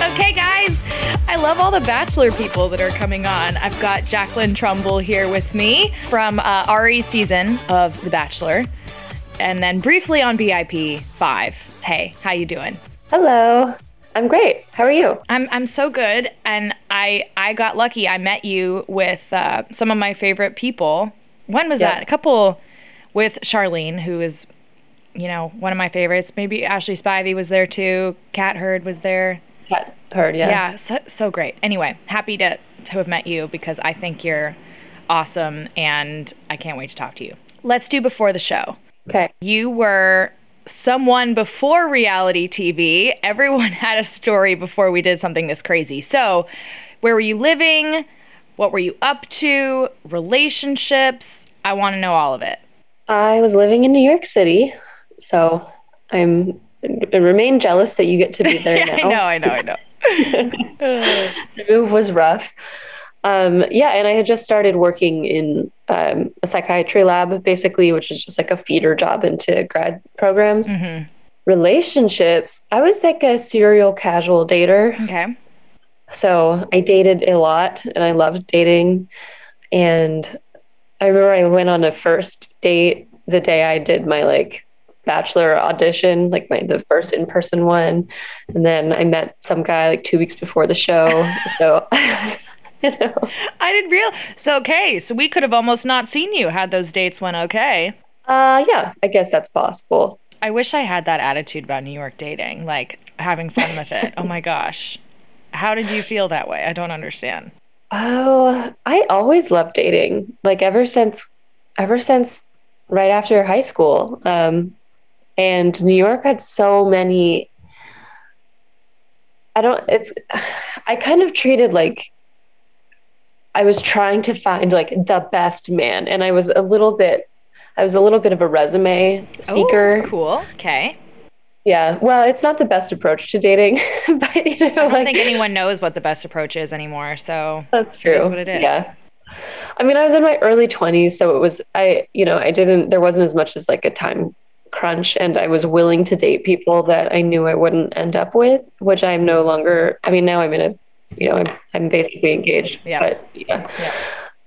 Okay, guys, I love all the Bachelor people that are coming on. I've got Jacqueline Trumbull here with me from uh, Ari season of The Bachelor, and then briefly on BIP five. Hey, how you doing? Hello. I'm great. How are you? I'm I'm so good, and I I got lucky. I met you with uh, some of my favorite people. When was Yeah. that? A couple with Charlene, who is, you know, one of my favorites. Maybe Ashley Spivey was there too. Cat Hurd was there. Cat heard, yeah. Yeah, so, so great. Anyway, happy to to have met you because I think you're awesome, and I can't wait to talk to you. Let's do before the show. Okay. You were someone before reality TV. Everyone had a story before we did something this crazy. So, where were you living? What were you up to? Relationships? I want to know all of it. I was living in New York City, so I'm remain jealous that you get to be there Yeah, now. I know, I know, I know. The move was rough. Um, yeah, and I had just started working in um, a psychiatry lab, basically, which is just like a feeder job into grad programs. Mhm. Relationships, I was like a serial casual dater. Okay. So I dated a lot and I loved dating. And I remember I went on a first date the day I did my like bachelor audition, like my the first in-person one. And then I met some guy like two weeks before the show. so you know. I didn't real. So okay, so we could have almost not seen you had those dates went okay. Uh yeah, I guess that's possible. I wish I had that attitude about New York dating, like having fun with it. Oh my gosh. How did you feel that way? I don't understand. Oh, I always loved dating. Like ever since ever since right after high school. Um and New York had so many I don't it's I kind of treated like I was trying to find like the best man and I was a little bit I was a little bit of a resume oh, seeker. Oh, cool. Okay. Yeah. Well, it's not the best approach to dating, but you know I don't like think anyone knows what the best approach is anymore. So That's true. is what it is. Yeah. I mean, I was in my early 20s, so it was, I, you know, I didn't, there wasn't as much as like a time crunch, and I was willing to date people that I knew I wouldn't end up with, which I'm no longer, I mean, now I'm in a, you know, I'm, I'm basically engaged. Yeah. But yeah. Yeah.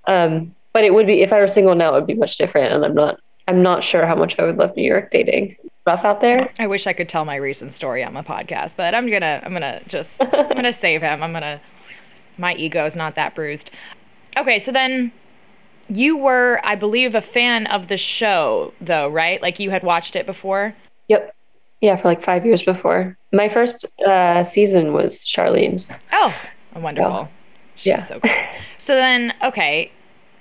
Um, but it would be, if I were single now, it would be much different, and I'm not, I'm not sure how much I would love New York dating. Rough out there. I wish I could tell my recent story on my podcast, but I'm gonna I'm gonna just I'm gonna save him. I'm gonna my ego is not that bruised. Okay, so then you were, I believe, a fan of the show though, right? Like you had watched it before? Yep. Yeah, for like five years before. My first uh, season was Charlene's. Oh, wonderful. She's Yeah. so cool. So then okay,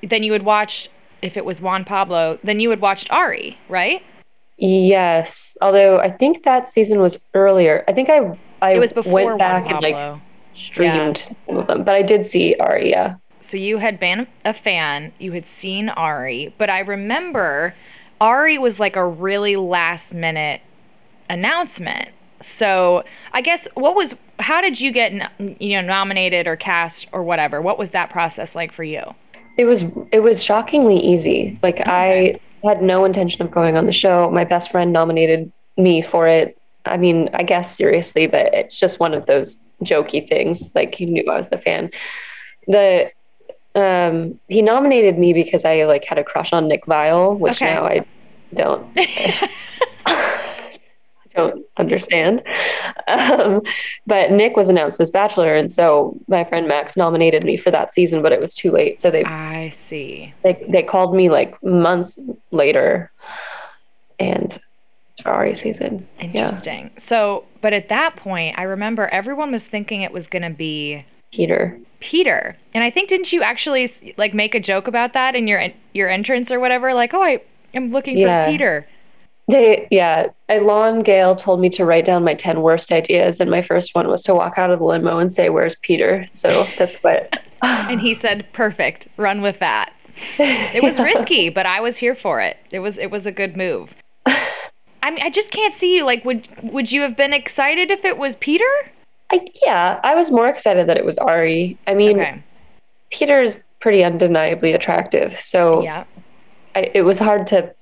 then you had watched if it was Juan Pablo, then you had watched Ari, right? Yes, although I think that season was earlier. I think I I It was before went Juan back and Pablo. like streamed some of them, but I did see Ari. Yeah, So you had been a fan, you had seen Ari, but I remember Ari was like a really last minute announcement. So I guess what was how did you get you know nominated or cast or whatever? What was that process like for you? it was it was shockingly easy. Like I had no intention of going on the show. My best friend nominated me for it. I mean, I guess seriously, but it's just one of those jokey things. Like he knew I was the fan. The um he nominated me because I like had a crush on Nick Viall, which Okay. now I don't I don't understand. Um, but Nick was announced as Bachelor, and so my friend Max nominated me for that season, but it was too late. So they I see. they, they called me like months later, and Ferrari season. Yeah. Interesting. So, but at that point, I remember everyone was thinking it was going to be Peter. Peter. And I think didn't you actually like make a joke about that in your your entrance or whatever like, "Oh, I am looking Yeah. for Peter." They yeah, Elan Gale told me to write down my ten worst ideas, and my first one was to walk out of the limo and say, "Where's Peter?" So that's what. And he said, "Perfect. Run with that." it was risky, but I was here for it. It was it was a good move. I mean, I just can't see you. Like, would would you have been excited if it was Peter? I, yeah, I was more excited that it was Ari. I mean, Okay. Peter's pretty undeniably attractive, so Yeah. I, it was hard to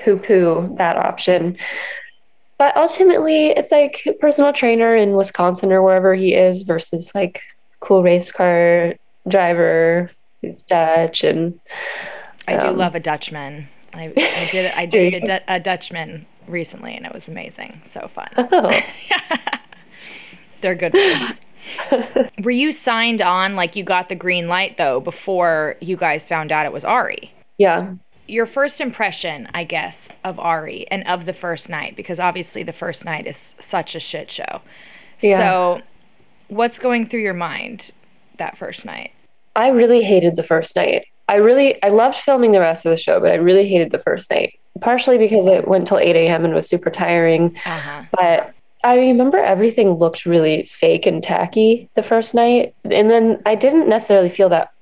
poo poo that option. But ultimately, it's like personal trainer in Wisconsin or wherever he is versus like cool race car driver who's Dutch and I do Um, love a Dutchman. I, I did I dated a, a Dutchman recently, and it was amazing. So fun. oh, They're good ones. Were you signed on like you got the green light though before you guys found out it was Ari? yeah. Your first impression, I guess, of Ari and of the first night, because obviously the first night is such a shit show. Yeah. So, what's going through your mind that first night? I really hated the first night. I really I loved filming the rest of the show, but I really hated the first night. Partially because it went till 8 a.m. and was super tiring. Uh huh. But I remember everything looked really fake and tacky the first night. And then I didn't necessarily feel that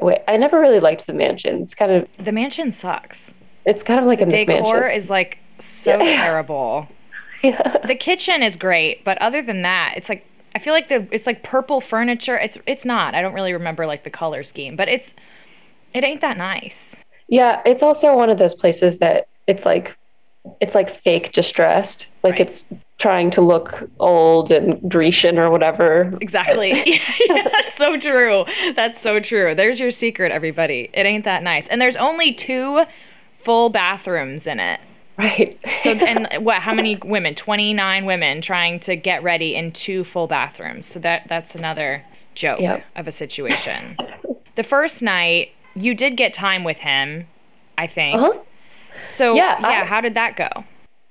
way. I never really liked the mansion. It's kind of The mansion sucks. it's kind of like a Decor McMansion. is like so Yeah. terrible. Yeah. The kitchen is great, but other than that, it's like I feel like the it's like purple furniture. It's it's not. I don't really remember like the color scheme, but it's it ain't that nice. Yeah, it's also one of those places that it's like it's like fake distressed. Like Right. it's trying to look old and Grecian or whatever. Exactly. Yeah, that's so true. That's so true. There's your secret, everybody. It ain't that nice. And there's only two full bathrooms in it. Right. So and what? How many women? Twenty nine women trying to get ready in two full bathrooms. So that that's another joke Yep. of a situation. The first night, you did get time with him, I think. uh-huh. So Yeah, yeah, I- how did that go?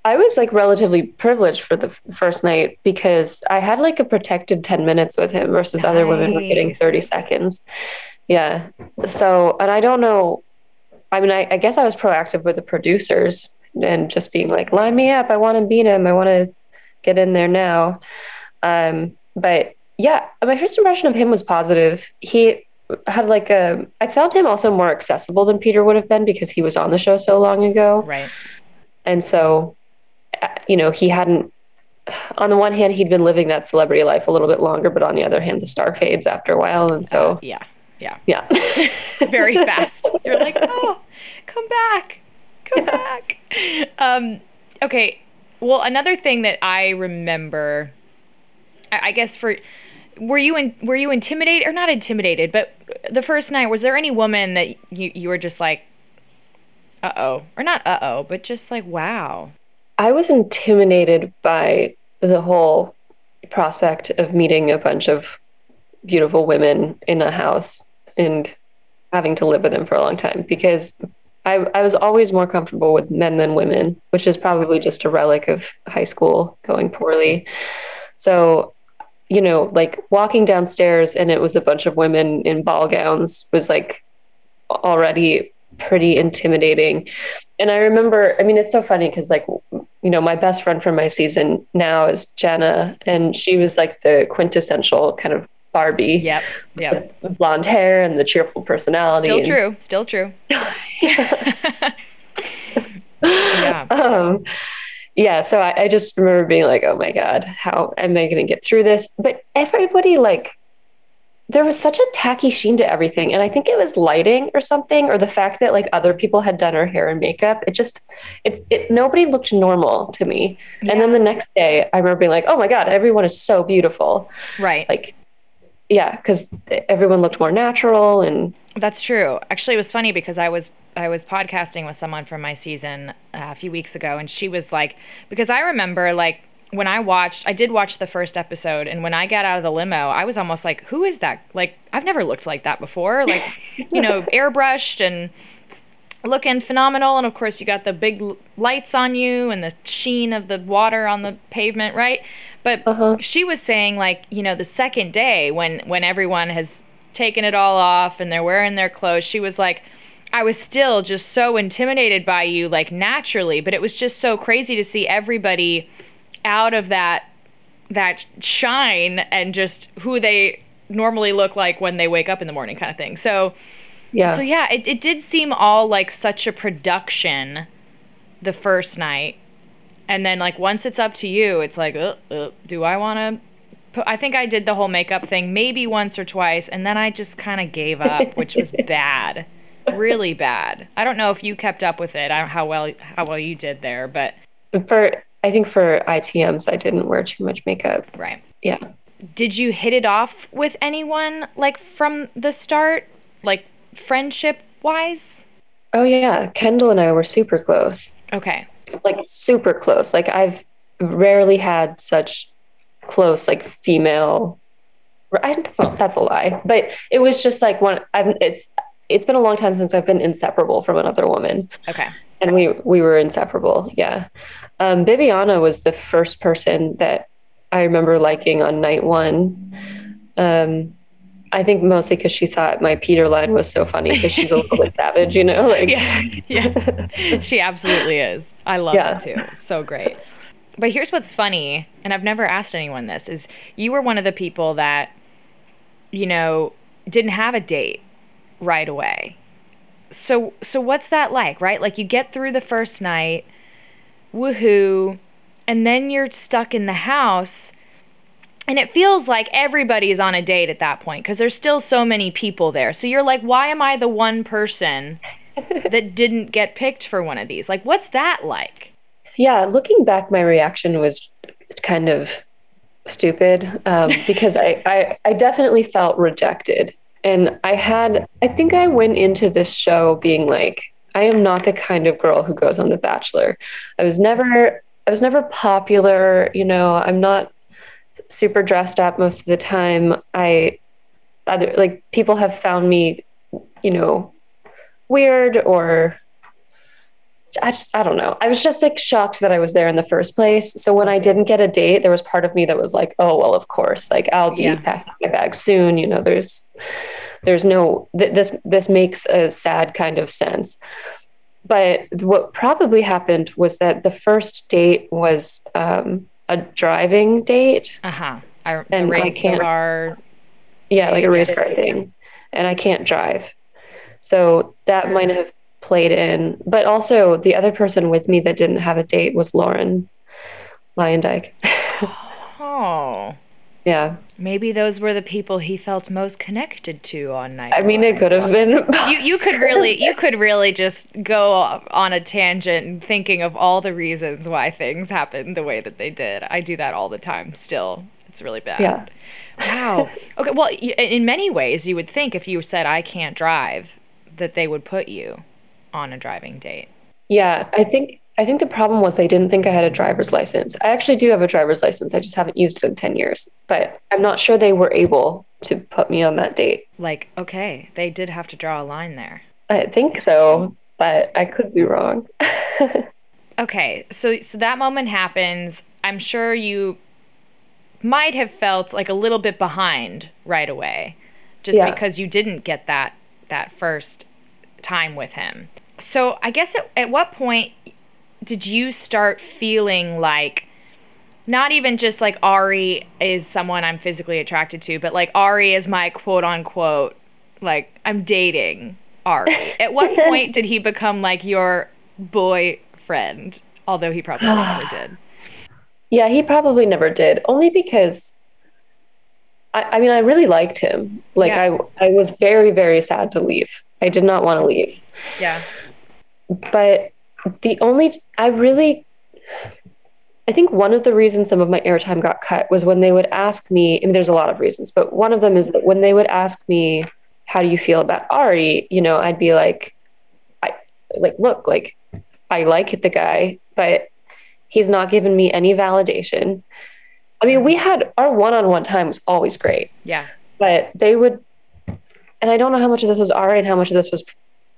I was like relatively privileged for the first night because I had like a protected 10 minutes with him versus other women were getting 30 seconds. Yeah. So, and I don't know. I mean, I, I guess I was proactive with the producers and just being like, line me up. I want to beat him. I want to get in there now. Um, but yeah, my first impression of him was positive. He had like a, I found him also more accessible than Peter would have been because he was on the show so long ago Right. and so uh, you know he hadn't on the one hand he'd been living that celebrity life a little bit longer but on the other hand the star fades after a while and so Yeah. Yeah. yeah very fast. You're like, oh, come back, come back. Um, okay. Well, another thing that I remember, I, I guess for, were you in, were you intimidated or not intimidated? But the first night, was there any woman that you you were just like, uh oh, or not uh oh, but just like wow. i was intimidated by the whole prospect of meeting a bunch of beautiful women in a house and having to live with them for a long time because I, I was always more comfortable with men than women, which is probably just a relic of high school going poorly. So, you know, like walking downstairs and it was a bunch of women in ball gowns was like already pretty intimidating. And I remember, I mean, it's so funny because, like, you know, my best friend from my season now is Jenna, and she was like the quintessential kind of Barbie. Yep. Yep. Blonde hair and the cheerful personality. Still and- true. Still true. yeah. um, yeah, so I, I just remember being like, oh my God, how am I going to get through this? But everybody, like, there was such a tacky sheen to everything. And I think it was lighting or something, or the fact that like other people had done her hair and makeup. It just, it, it nobody looked normal to me. And then the next day, I remember being like, oh my God, everyone is so beautiful. Right. Like, yeah, because everyone looked more natural and That's true. Actually, it was funny because I was I was podcasting with someone from my season uh, a few weeks ago, and she was like, because I remember like when I watched, I did watch the first episode, and when I got out of the limo, I was almost like, who is that? Like I've never looked like that before. Like, you know, airbrushed and looking phenomenal, and of course you got the big l- lights on you and the sheen of the water on the pavement, right? But Uh-huh. she was saying like, you know, the second day when when everyone has taken it all off and they're wearing their clothes, she was like, I was still just so intimidated by you, like naturally, but it was just so crazy to see everybody out of that that shine and just who they normally look like when they wake up in the morning kind of thing. So Yeah. So yeah, it, it did seem all like such a production the first night. And then like once it's up to you, it's like, uh, uh, do I want to put I think I did the whole makeup thing maybe once or twice and then I just kind of gave up, which was bad. Really bad. I don't know if you kept up with it. I don't how well how well you did there, but for I think for ITMs I didn't wear too much makeup. right. Yeah. Did you hit it off with anyone like from the start? Like friendship wise? Oh yeah, Kendall and I were super close. Okay. Like super close. Like I've rarely had such close like female I, that's not that's a lie. But it was just like one I've it's it's been a long time since I've been inseparable from another woman. Okay. and we we were inseparable yeah um bibiana was the first person that i remember liking on night one um i think mostly because she thought my peter line was so funny because she's a little bit savage you know like yes, yes. she absolutely is. I love Yeah. it too. So great. But here's what's funny, and I've never asked anyone this, is you were one of the people that, you know, didn't have a date right away. So so what's that like, right? Like you get through the first night, woohoo, and then you're stuck in the house and it feels like everybody's on a date at that point because there's still so many people there. So you're like, why am I the one person that didn't get picked for one of these? Like, what's that like? yeah looking back my reaction was kind of stupid um, because I, I i definitely felt rejected and i had i think i went into this show being like i am not the kind of girl who goes on the bachelor i was never i was never popular you know i'm not super dressed up most of the time i other like people have found me you know weird or I just I don't know. I was just like shocked that I was there in the first place. So when I didn't get a date, there was part of me that was like, oh well, of course. Like I'll be Yeah. packing my bag soon. You know, there's there's no th- this this makes a sad kind of sense. But what probably happened was that the first date was um, a driving date. Uh huh. I, And I race can't- car. Yeah, like a race car thing. And I can't drive. So that might have played in. But also the other person with me that didn't have a date was Lauren Luyendyk. Oh, yeah. maybe those were the people he felt most connected to on night. I mean it could have been you you could really you could really just go on a tangent thinking of all the reasons why things happened the way that they did. I do that all the time still. It's really bad. Yeah. Wow. Okay, well, in many ways you would think if you said I can't drive that they would put you on a driving date. Yeah, I think I think the problem was they didn't think I had a driver's license. I actually do have a driver's license. I just haven't used it in 10 years. But I'm not sure they were able to put me on that date. Like, okay, they did have to draw a line there. I think so, but I could be wrong. Okay, so so that moment happens. I'm sure you might have felt like a little bit behind right away, just Yeah. because you didn't get that that first time with him. So I guess at, at what point did you start feeling like not even just like Ari is someone I'm physically attracted to, but like Ari is my quote unquote like I'm dating Ari. At what point did he become like your boyfriend? Although he probably never did. yeah, he probably never did, only because I, I mean, I really liked him. Like, Yeah. I, I was very, very sad to leave. I did not want to leave. Yeah. but the only I really I think one of the reasons some of my airtime got cut was when they would ask me, I mean there's a lot of reasons, but one of them is that when they would ask me, how do you feel about Ari, you know, I'd be like I like look, like I like the guy, but he's not given me any validation. I mean, we had our one-on-one time was always great Yeah. but they would and i don't know how much of this was Ari and how much of this was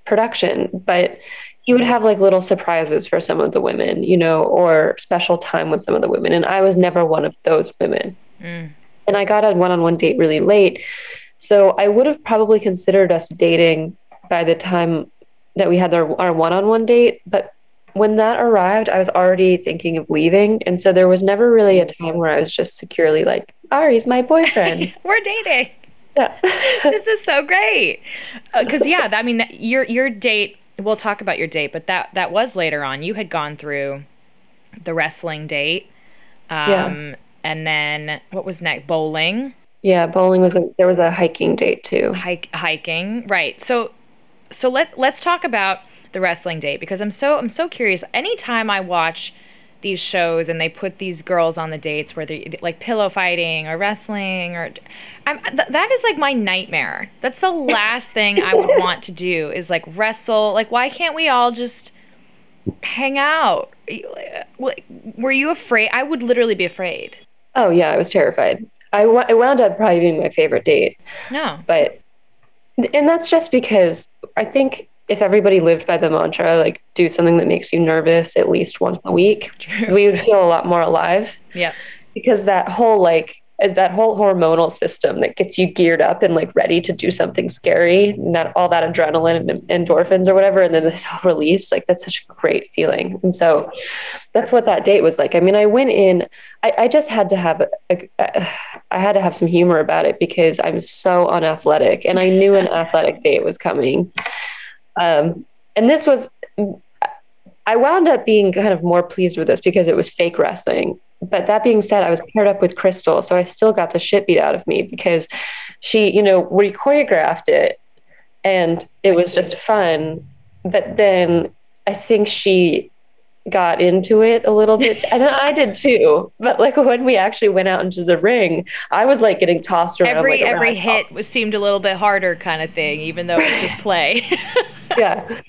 production but he would have like little surprises for some of the women you know or special time with some of the women. And i was never one of those women. Mm. and i got a one-on-one date really late. So i would have probably considered us dating by the time that we had our, our one-on-one date. But when that arrived i was already thinking of leaving. And so there was never really a time where i was just securely like ari's my boyfriend. We're dating. Yeah. this is so great. Because uh, yeah, I mean, your your date. We'll talk about your date, but that that was later on. You had gone through the wrestling date, um, yeah. and then what was next? Bowling. Yeah, bowling was a, there was a hiking date too. Hike hiking, right? So, so let let's talk about the wrestling date because I'm so I'm so curious. Anytime I watch these shows and they put these girls on the dates where they like pillow fighting or wrestling or I'm th- that is like my nightmare. That's the last thing I would want to do is like wrestle. Like why can't we all just hang out? Were you afraid? I would literally be afraid. Oh yeah, I was terrified. I, w- I wound up probably being my favorite date. No. But and that's just because I think if everybody lived by the mantra, like do something that makes you nervous at least once a week, True. we would feel a lot more alive. Yeah. Because that whole like is that whole hormonal system that gets you geared up and like ready to do something scary and that all that adrenaline and endorphins or whatever and then this all released like that's such a great feeling and so that's what that date was like i mean i went in i, I just had to have a, a, I had to have some humor about it because i'm so unathletic and i knew an athletic date was coming um, and this was I wound up being kind of more pleased with this because it was fake wrestling. But that being said, I was paired up with Crystal, so I still got the shit beat out of me because she, you know, we choreographed it and it was just fun. But then I think she got into it a little bit and I did too but like when we actually went out into the ring I was like getting tossed around every like every hit was seemed a little bit harder kind of thing even though it was just play yeah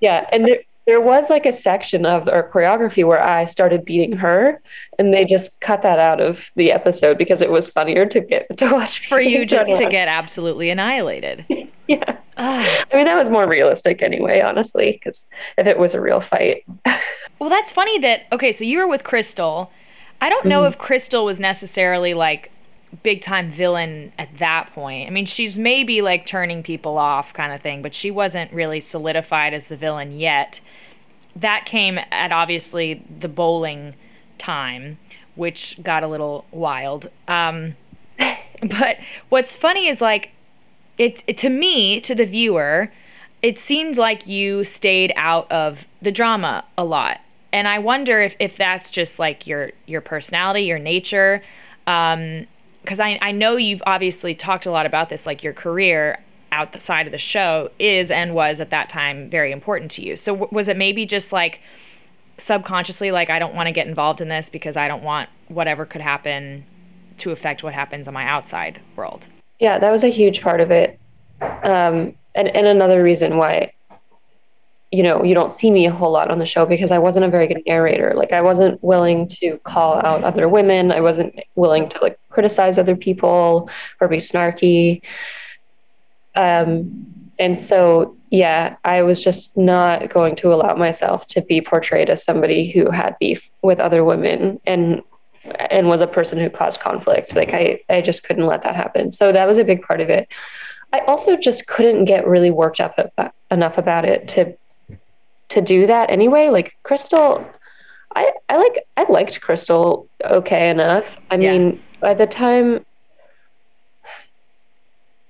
yeah and there, there was like a section of our choreography where I started beating her, and they just cut that out of the episode because it was funnier to get to watch for you just to get absolutely annihilated. yeah, I mean that was more realistic anyway, honestly, because if it was a real fight. well, that's funny that okay, so you were with Crystal. I don't know mm-hmm. if Crystal was necessarily like big time villain at that point. I mean, she's maybe like turning people off kind of thing, but she wasn't really solidified as the villain yet that came at obviously the bowling time, which got a little wild. Um, but what's funny is like it, it to me, to the viewer, it seemed like you stayed out of the drama a lot. And I wonder if, if that's just like your your personality, your nature. Um, because I, I know you've obviously talked a lot about this, like your career outside of the show is and was at that time very important to you. So w- was it maybe just like subconsciously like I don't want to get involved in this because I don't want whatever could happen to affect what happens in my outside world? Yeah, that was a huge part of it. Um, and and another reason why you know you don't see me a whole lot on the show because I wasn't a very good narrator. Like I wasn't willing to call out other women. I wasn't willing to like criticize other people or be snarky. Um, and so, yeah, I was just not going to allow myself to be portrayed as somebody who had beef with other women and and was a person who caused conflict. Like I, I just couldn't let that happen. So that was a big part of it. I also just couldn't get really worked up enough about it to to do that anyway. Like Crystal, I, I like I liked Crystal okay enough. I yeah. mean, by the time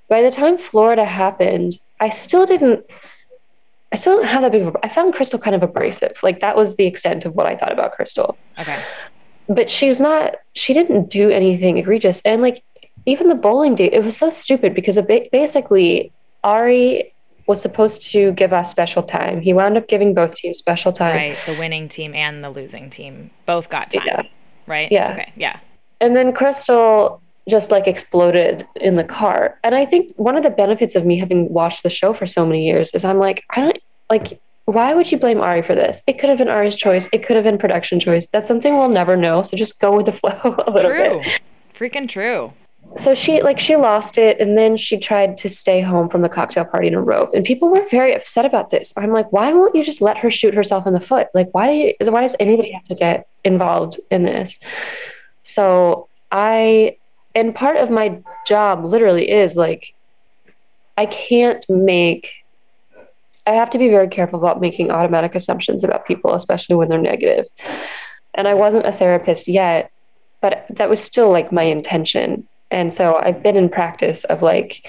by the time Florida happened, I still didn't. I still don't have that big of a, I found Crystal kind of abrasive. Like that was the extent of what I thought about Crystal. Okay. But she was not, she didn't do anything egregious. And like even the bowling date, it was so stupid because it basically Ari was supposed to give us special time. He wound up giving both teams special time. Right. The winning team and the losing team both got time. Yeah. Right? Yeah. Okay. Yeah. And then Crystal just like exploded in the car. And I think one of the benefits of me having watched the show for so many years is I'm like, I don't like why would you blame Ari for this? It could have been Ari's choice. It could have been production choice. That's something we'll never know. So just go with the flow a little bit. true. bit. Freaking true. So she like she lost it and then she tried to stay home from the cocktail party in a robe. And people were very upset about this. I'm like, why won't you just let her shoot herself in the foot? Like why do you, why does anybody have to get involved in this? So I and part of my job literally is like I can't make I have to be very careful about making automatic assumptions about people, especially when they're negative. And I wasn't a therapist yet, but that was still like my intention. And so I've been in practice of like,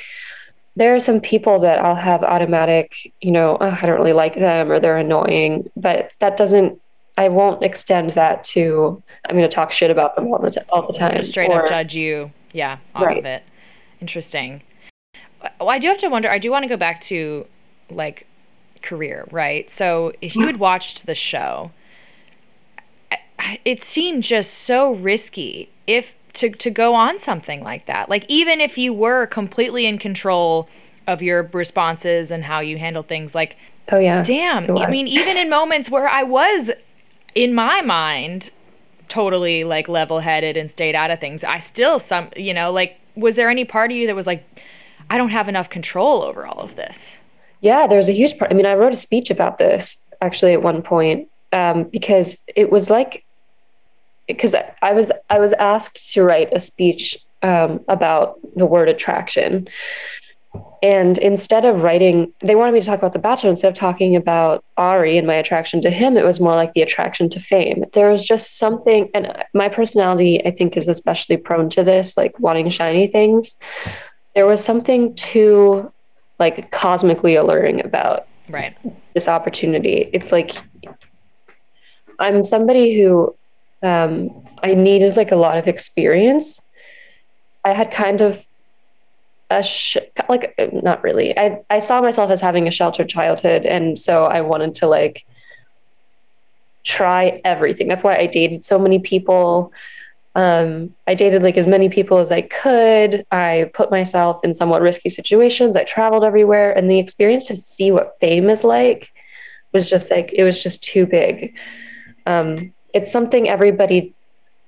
there are some people that I'll have automatic, you know, oh, I don't really like them or they're annoying, but that doesn't, I won't extend that to, I'm going to talk shit about them all the, t- all the time. Straight or, up judge you. Yeah, off Right. of it. Interesting. Well, I do have to wonder, I do want to go back to like career, right? So if you had watched the show, it seemed just so risky if to, to go on something like that. Like even if you were completely in control of your responses and how you handle things, like Oh, yeah. damn i mean even in moments where i was in my mind totally like level-headed and stayed out of things i still some you know like was there any part of you that was like i don't have enough control over all of this Yeah, there's a huge part. I mean, I wrote a speech about this actually at one point um, because it was like because I was I was asked to write a speech um, about the word attraction, and instead of writing, they wanted me to talk about the Bachelor instead of talking about Ari and my attraction to him. It was more like the attraction to fame. There was just something, and my personality I think is especially prone to this, like wanting shiny things. There was something too like cosmically alluring about right this opportunity. It's like I'm somebody who um, I needed like a lot of experience. I had kind of a sh- like not really. I I saw myself as having a sheltered childhood, and so I wanted to like try everything. That's why I dated so many people. Um, I dated like as many people as I could. I put myself in somewhat risky situations. I traveled everywhere, and the experience to see what fame is like was just like it was just too big. Um, it's something everybody,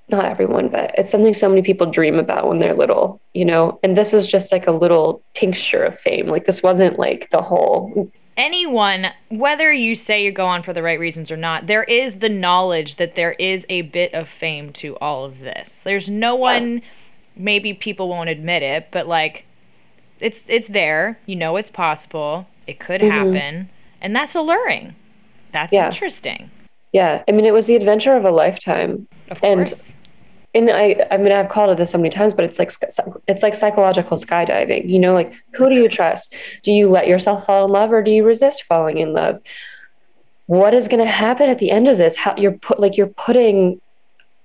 not everyone, but it's something so many people dream about when they're little, you know. And this is just like a little tincture of fame. Like this wasn't like the whole. anyone whether you say you go on for the right reasons or not there is the knowledge that there is a bit of fame to all of this there's no one maybe people won't admit it but like it's it's there you know it's possible it could mm-hmm. happen and that's alluring that's Yeah. interesting Yeah, I mean, it was the adventure of a lifetime. of And- course and I, I mean, I've called it this so many times, but it's like it's like psychological skydiving. You know, like who do you trust? Do you let yourself fall in love, or do you resist falling in love? What is going to happen at the end of this? How you're put like you're putting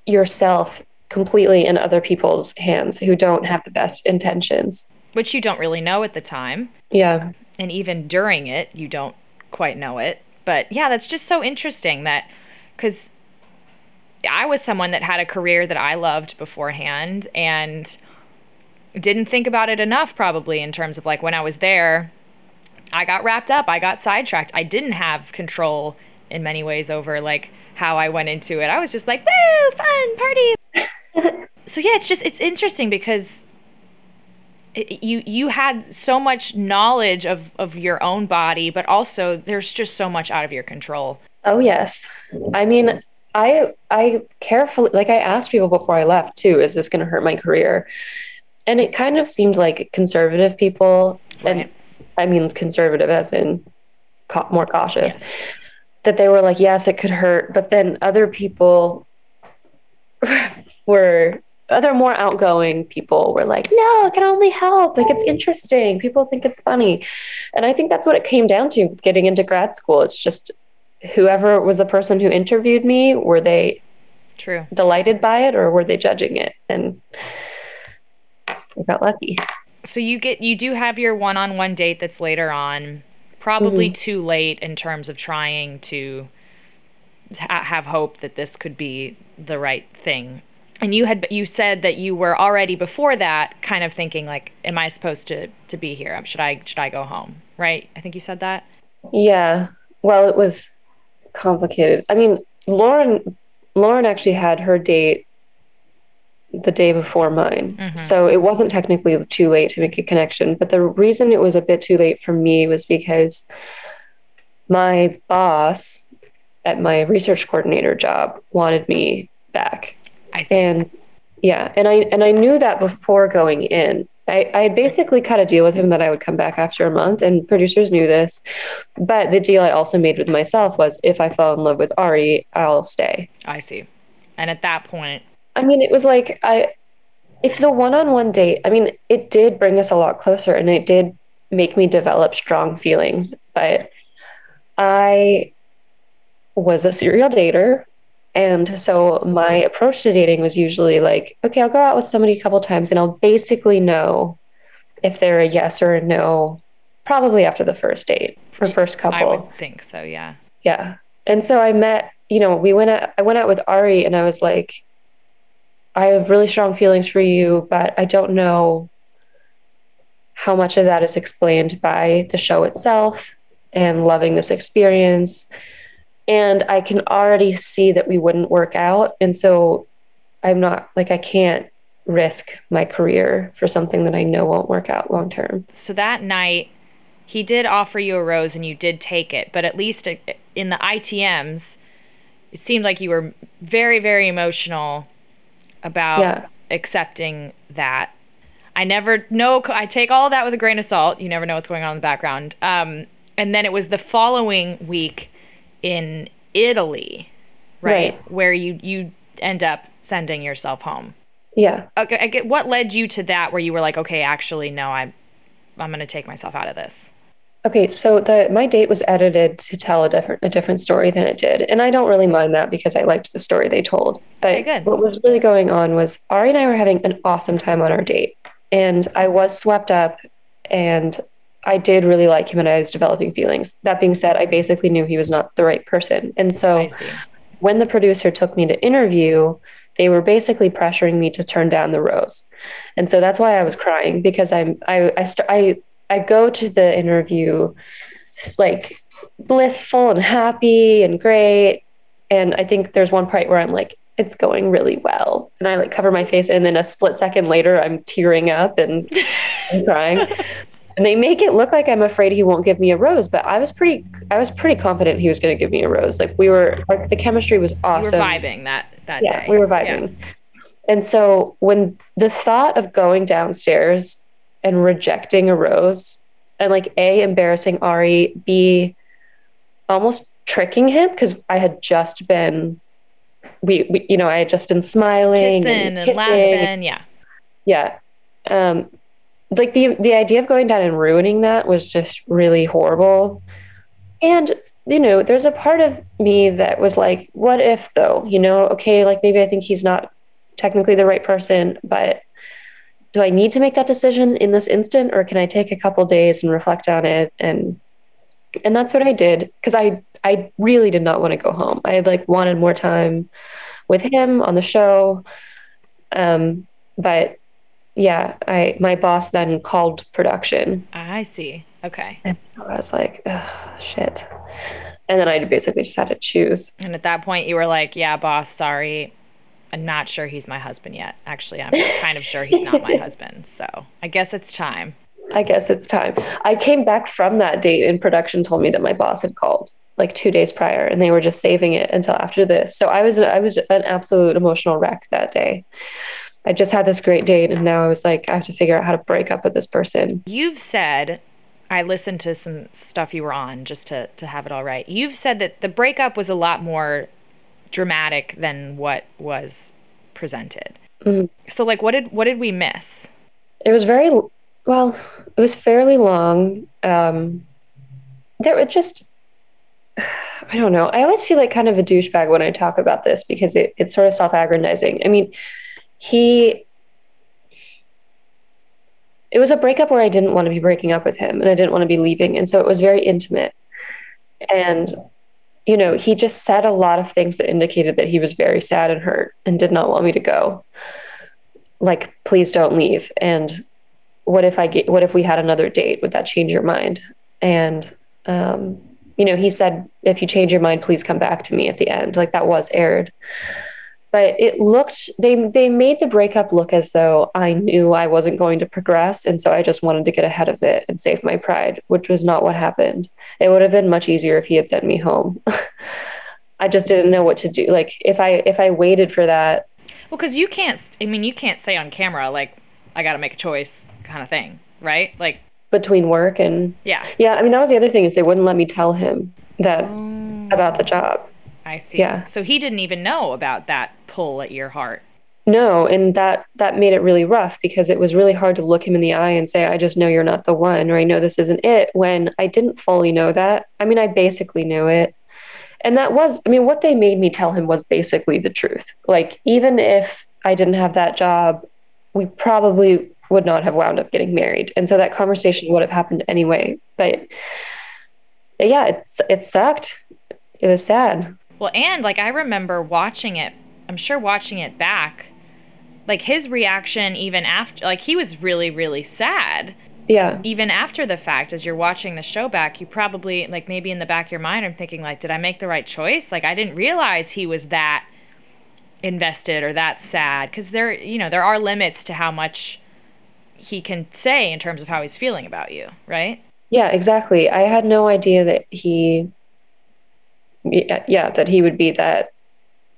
yourself completely in other people's hands who don't have the best intentions. which you don't really know at the time Yeah, and even during it you don't quite know it but yeah that's just so interesting that because i was someone that had a career that i loved beforehand and didn't think about it enough probably in terms of like when i was there i got wrapped up i got sidetracked. I didn't have control in many ways over like how i went into it. I was just like woo fun party. So yeah it's just it's interesting because it, you you had so much knowledge of of your own body but also there's just so much out of your control Oh yes. I mean, I I carefully like I asked people before I left too, is this going to hurt my career? And it kind of seemed like conservative people and I mean conservative as in ca- more cautious. Yes. That they were like, yes, it could hurt, but then other people were other more outgoing people were like, no, it can only help. Like it's interesting. People think it's funny. And I think that's what it came down to getting into grad school. It's just whoever was the person who interviewed me, were they true. delighted by it or were they judging it? And I got lucky. so you get you do have your one-on-one date that's later on probably mm-hmm. too late in terms of trying to ha- have hope that this could be the right thing. And you had you said that you were already before that kind of thinking like am i supposed to to be here? Should i should i go home? Right? I think you said that? Yeah. Well, it was complicated. I mean, Lauren Lauren actually had her date the day before mine. Mhm. So it wasn't technically too late to make a connection, but the reason it was a bit too late for me was because my boss at my research coordinator job wanted me back. i see And yeah, and I and I knew that before going in. I, I basically cut a deal with him that I would come back after a month, and producers knew this. But the deal I also made with myself was if I fell in love with Ari, I'll stay. I see. And at that point, I mean, it was like I if the one-on-one date, I mean, it did bring us a lot closer and it did make me develop strong feelings, but I was a serial dater. And so my approach to dating was usually like, okay, I'll go out with somebody a couple times and I'll basically know if they're a yes or a no probably after the first date or first couple. I would think so, yeah. Yeah. And so I met, you know, we went out, I went out with Ari and I was like, I have really strong feelings for you, but I don't know how much of that is explained by the show itself and loving this experience. And I can already see that we wouldn't work out. And so I'm not like, I can't risk my career for something that I know won't work out long term. So that night, he did offer you a rose and you did take it, but at least in the ITMs, it seemed like you were very, very emotional about yeah. accepting that. I never know. I take all that with a grain of salt. You never know what's going on in the background. Um, and then it was the following week in Italy, right, right, where you you end up sending yourself home. Yeah. Okay. I get, what led you to that, where you were like, okay, actually, no, I'm I'm going to take myself out of this. Okay, so the my date was edited to tell a different a different story than it did, and I don't really mind that because I liked the story they told. But okay, what was really going on was Ari and I were having an awesome time on our date, and I was swept up, and I did really like him, and I was developing feelings. That being said, I basically knew he was not the right person, and so when the producer took me to interview, they were basically pressuring me to turn down the rose, and so that's why I was crying because I'm I I, st- I I go to the interview like blissful and happy and great. And I think there's one part where I'm like, it's going really well. And I like cover my face and then a split second later I'm tearing up and, and crying. And they make it look like I'm afraid he won't give me a rose, but I was pretty I was pretty confident he was gonna give me a rose. Like we were like the chemistry was awesome. We were vibing that that yeah, day. We were vibing. Yeah. And so when the thought of going downstairs and rejecting a rose and like a embarrassing Ari, b almost tricking him because I had just been we, we, you know I had just been smiling kissing and, and laughing, yeah, yeah. Um, like the the idea of going down and ruining that was just really horrible, and you know there's a part of me that was like, what if though? You know, okay, like maybe I think he's not technically the right person, but do I need to make that decision in this instant or can I take a couple days and reflect on it and and that's what I did because I I really did not want to go home. I like wanted more time with him on the show. Um but yeah, I my boss then called production. I see. Okay. And I was like, oh, shit. And then I basically just had to choose. And at that point you were like, yeah, boss, sorry. I'm not sure he's my husband yet. Actually, I'm kind of sure he's not my husband. So I guess it's time. I guess it's time. I came back from that date and production told me that my boss had called like two days prior and they were just saving it until after this. So I was I was an absolute emotional wreck that day. I just had this great date and now I was like, I have to figure out how to break up with this person. You've said I listened to some stuff you were on just to to have it all right. You've said that the breakup was a lot more dramatic than what was presented. Mm-hmm. So like what did what did we miss? It was very well, it was fairly long. Um there were just I don't know. I always feel like kind of a douchebag when I talk about this because it, it's sort of self-aggrandizing. I mean, he it was a breakup where I didn't want to be breaking up with him and I didn't want to be leaving. And so it was very intimate. And you know, he just said a lot of things that indicated that he was very sad and hurt and did not want me to go. Like, please don't leave. And what if I get, what if we had another date? Would that change your mind? And, um, you know, he said, if you change your mind, please come back to me at the end. Like that was aired but it looked they they made the breakup look as though I knew I wasn't going to progress and so I just wanted to get ahead of it and save my pride which was not what happened. It would have been much easier if he had sent me home. I just didn't know what to do like if I if I waited for that. Well cuz you can't I mean you can't say on camera like I got to make a choice kind of thing right? Like between work and yeah. Yeah I mean that was the other thing is they wouldn't let me tell him that oh. about the job I see. Yeah. So he didn't even know about that pull at your heart. no and that that made it really rough because it was really hard to look him in the eye and say i just know you're not the one or i know this isn't it when i didn't fully know that. I mean i basically knew it. And that was i mean what they made me tell him was basically the truth. Like even if i didn't have that job we probably would not have wound up getting married. And so that conversation would have happened anyway. But yeah it's it sucked. It was sad well and like i remember watching it i'm sure watching it back like his reaction even after like he was really really sad. Yeah. Even after the fact as you're watching the show back you probably like maybe in the back of your mind i'm thinking like did i make the right choice? Like i didn't realize he was that invested or that sad because there you know there are limits to how much he can say in terms of how he's feeling about you right? Yeah exactly. I had no idea that he yeah that he would be that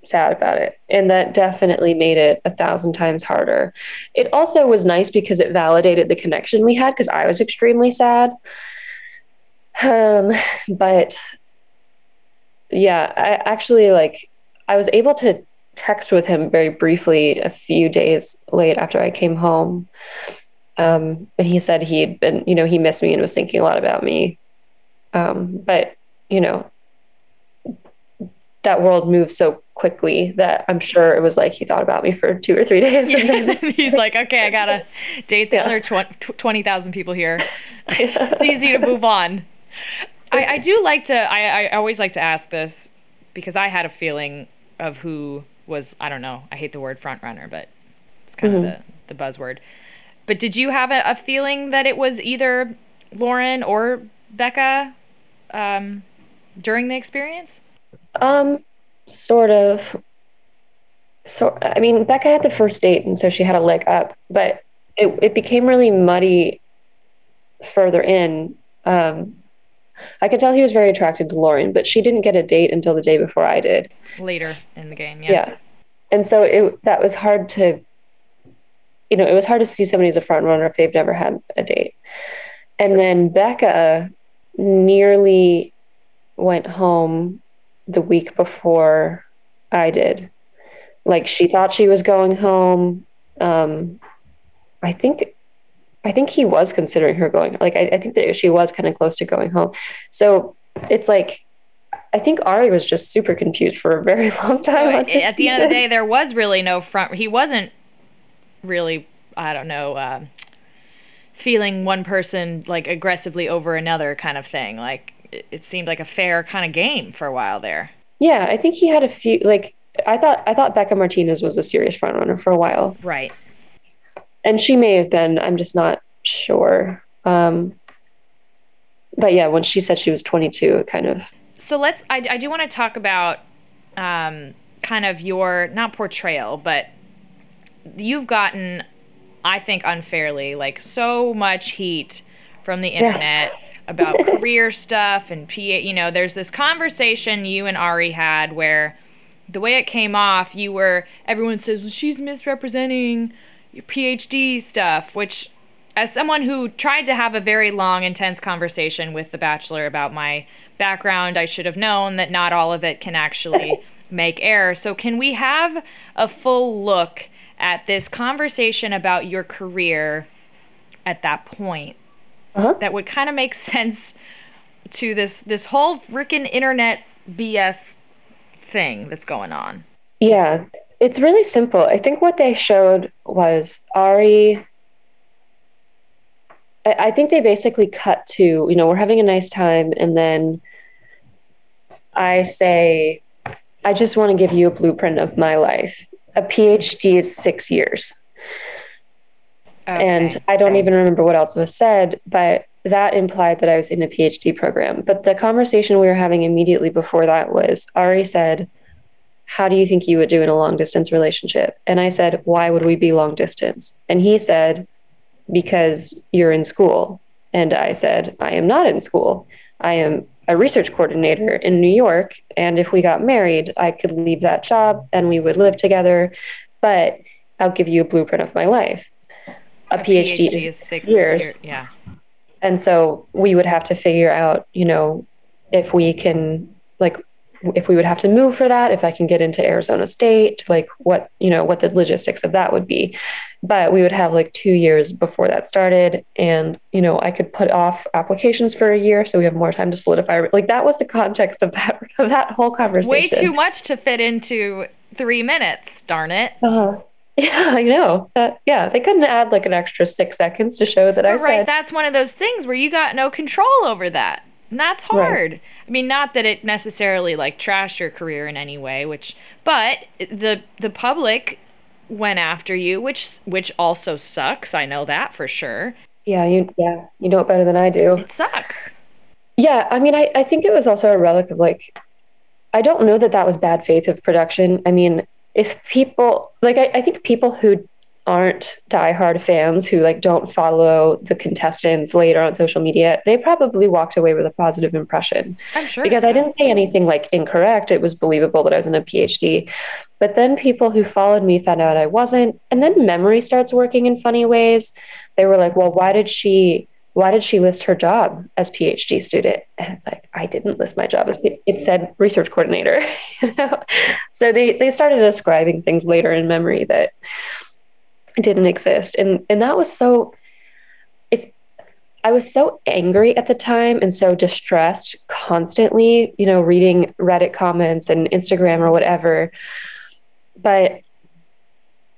sad about it. And that definitely made it a thousand times harder. It also was nice because it validated the connection we had because I was extremely sad. Um, but yeah, I actually like I was able to text with him very briefly a few days late after I came home. Um, and he said he'd been, you know, he missed me and was thinking a lot about me. Um, but you know, that world moves so quickly that I'm sure it was like he thought about me for two or three days. Yeah. Then... He's like, okay, I gotta date the yeah. other tw- 20,000 people here. it's easy to move on. I, I do like to, I, I always like to ask this because I had a feeling of who was, I don't know, I hate the word front runner, but it's kind mm-hmm. of the, the buzzword. But did you have a, a, feeling that it was either Lauren or Becca um, during the experience? Um, sort of. So, I mean, Becca had the first date, and so she had a leg up, but it, it became really muddy further in. Um, I could tell he was very attracted to Lauren, but she didn't get a date until the day before I did. Later in the game, yeah. Yeah. And so it that was hard to you know, it was hard to see somebody as a front runner if they've never had a date. And then Becca nearly went home the week before I did. Like she thought she was going home. Um, I think, I think he was considering her going. Like I, I think that she was kind of close to going home. So it's like I think Arie was just super confused for a very long time. So at the end of the day, there was really no front. He wasn't really, I don't know, uh, feeling one person like aggressively over another kind of thing. Like it, seemed like a fair kind of game for a while there. Yeah, I think he had a few like I thought I thought Bekah Martinez was a serious front runner for a while. Right. And she may have been, I'm just not sure. Um but yeah, when she said she was 22, it kind of So let's I I do want to talk about um kind of your not portrayal, but you've gotten I think unfairly like so much heat from the internet. Yeah about career stuff and PA. You know, there's this conversation you and Arie had where the way it came off, you were everyone says well, she's misrepresenting your PhD stuff, which as someone who tried to have a very long, intense conversation with The Bachelor about my background, I should have known that not all of it can actually make air. So, can we have a full look at this conversation about your career at that point? Uh-huh. that would kind of make sense to this this whole freaking internet BS thing that's going on. Yeah, it's really simple. I think what they showed was Arie. I think they basically cut to, you know, we're having a nice time, and then I say, I just want to give you a blueprint of my life. A PhD is six years. Okay. And I don't even remember what else was said, but that implied that I was in a PhD program. But the conversation we were having immediately before that was Arie said, How do you think you would do in a long distance relationship? And I said, Why would we be long distance? And he said, Because you're in school. And I said, I am not in school. I am a research coordinator in New York. And if we got married, I could leave that job and we would live together. But I'll give you a blueprint of my life a, PhD, PhD, is six years. Year, yeah. And so we would have to figure out, you know, if we can like if we would have to move for that, if I can get into Arizona State, like what, you know, what the logistics of that would be. But we would have like two years before that started. And, you know, I could put off applications for a year so we have more time to solidify. Like that was the context of that of that whole conversation. Way too much to fit into three minutes, darn it. Uh-huh. Yeah, I know. Uh, yeah, they couldn't add like an extra six seconds to show that I right, said. Right, that's one of those things where you got no control over that. And that's hard. Right. I mean, not that it necessarily like trashed your career in any way, which but the the public went after you, which which also sucks. I know that for sure. Yeah, you yeah, you know it better than I do. It sucks. Yeah, I mean, I, I think it was also a relic of like I don't know that that was bad faith of production. I mean, if people like I, I think people who aren't diehard fans who like don't follow the contestants later on social media, they probably walked away with a positive impression. I'm sure. Because I didn't say anything like incorrect. It was believable that I was in a PhD. But then people who followed me found out I wasn't. And then memory starts working in funny ways. They were like, well, why did she why did she list her job as PhD student? And it's like, I didn't list my job it said research coordinator. So they they started describing things later in memory that didn't exist. And and that was so if I was so angry at the time and so distressed constantly, you know, reading Reddit comments and Instagram or whatever. But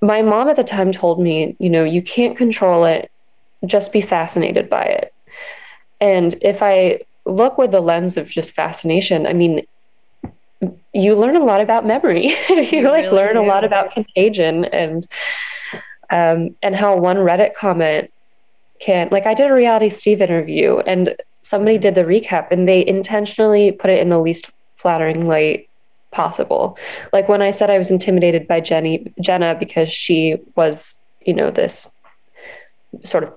my mom at the time told me, you know, you can't control it just be fascinated by it. And if I look with the lens of just fascination, I mean, you learn a lot about memory. you, you, like really learn do. a lot about contagion and um, and how one Reddit comment can like I did a reality Steve interview and somebody did the recap and they intentionally put it in the least flattering light possible. Like when I said I was intimidated by Jenny Jenna because she was, you know, this sort of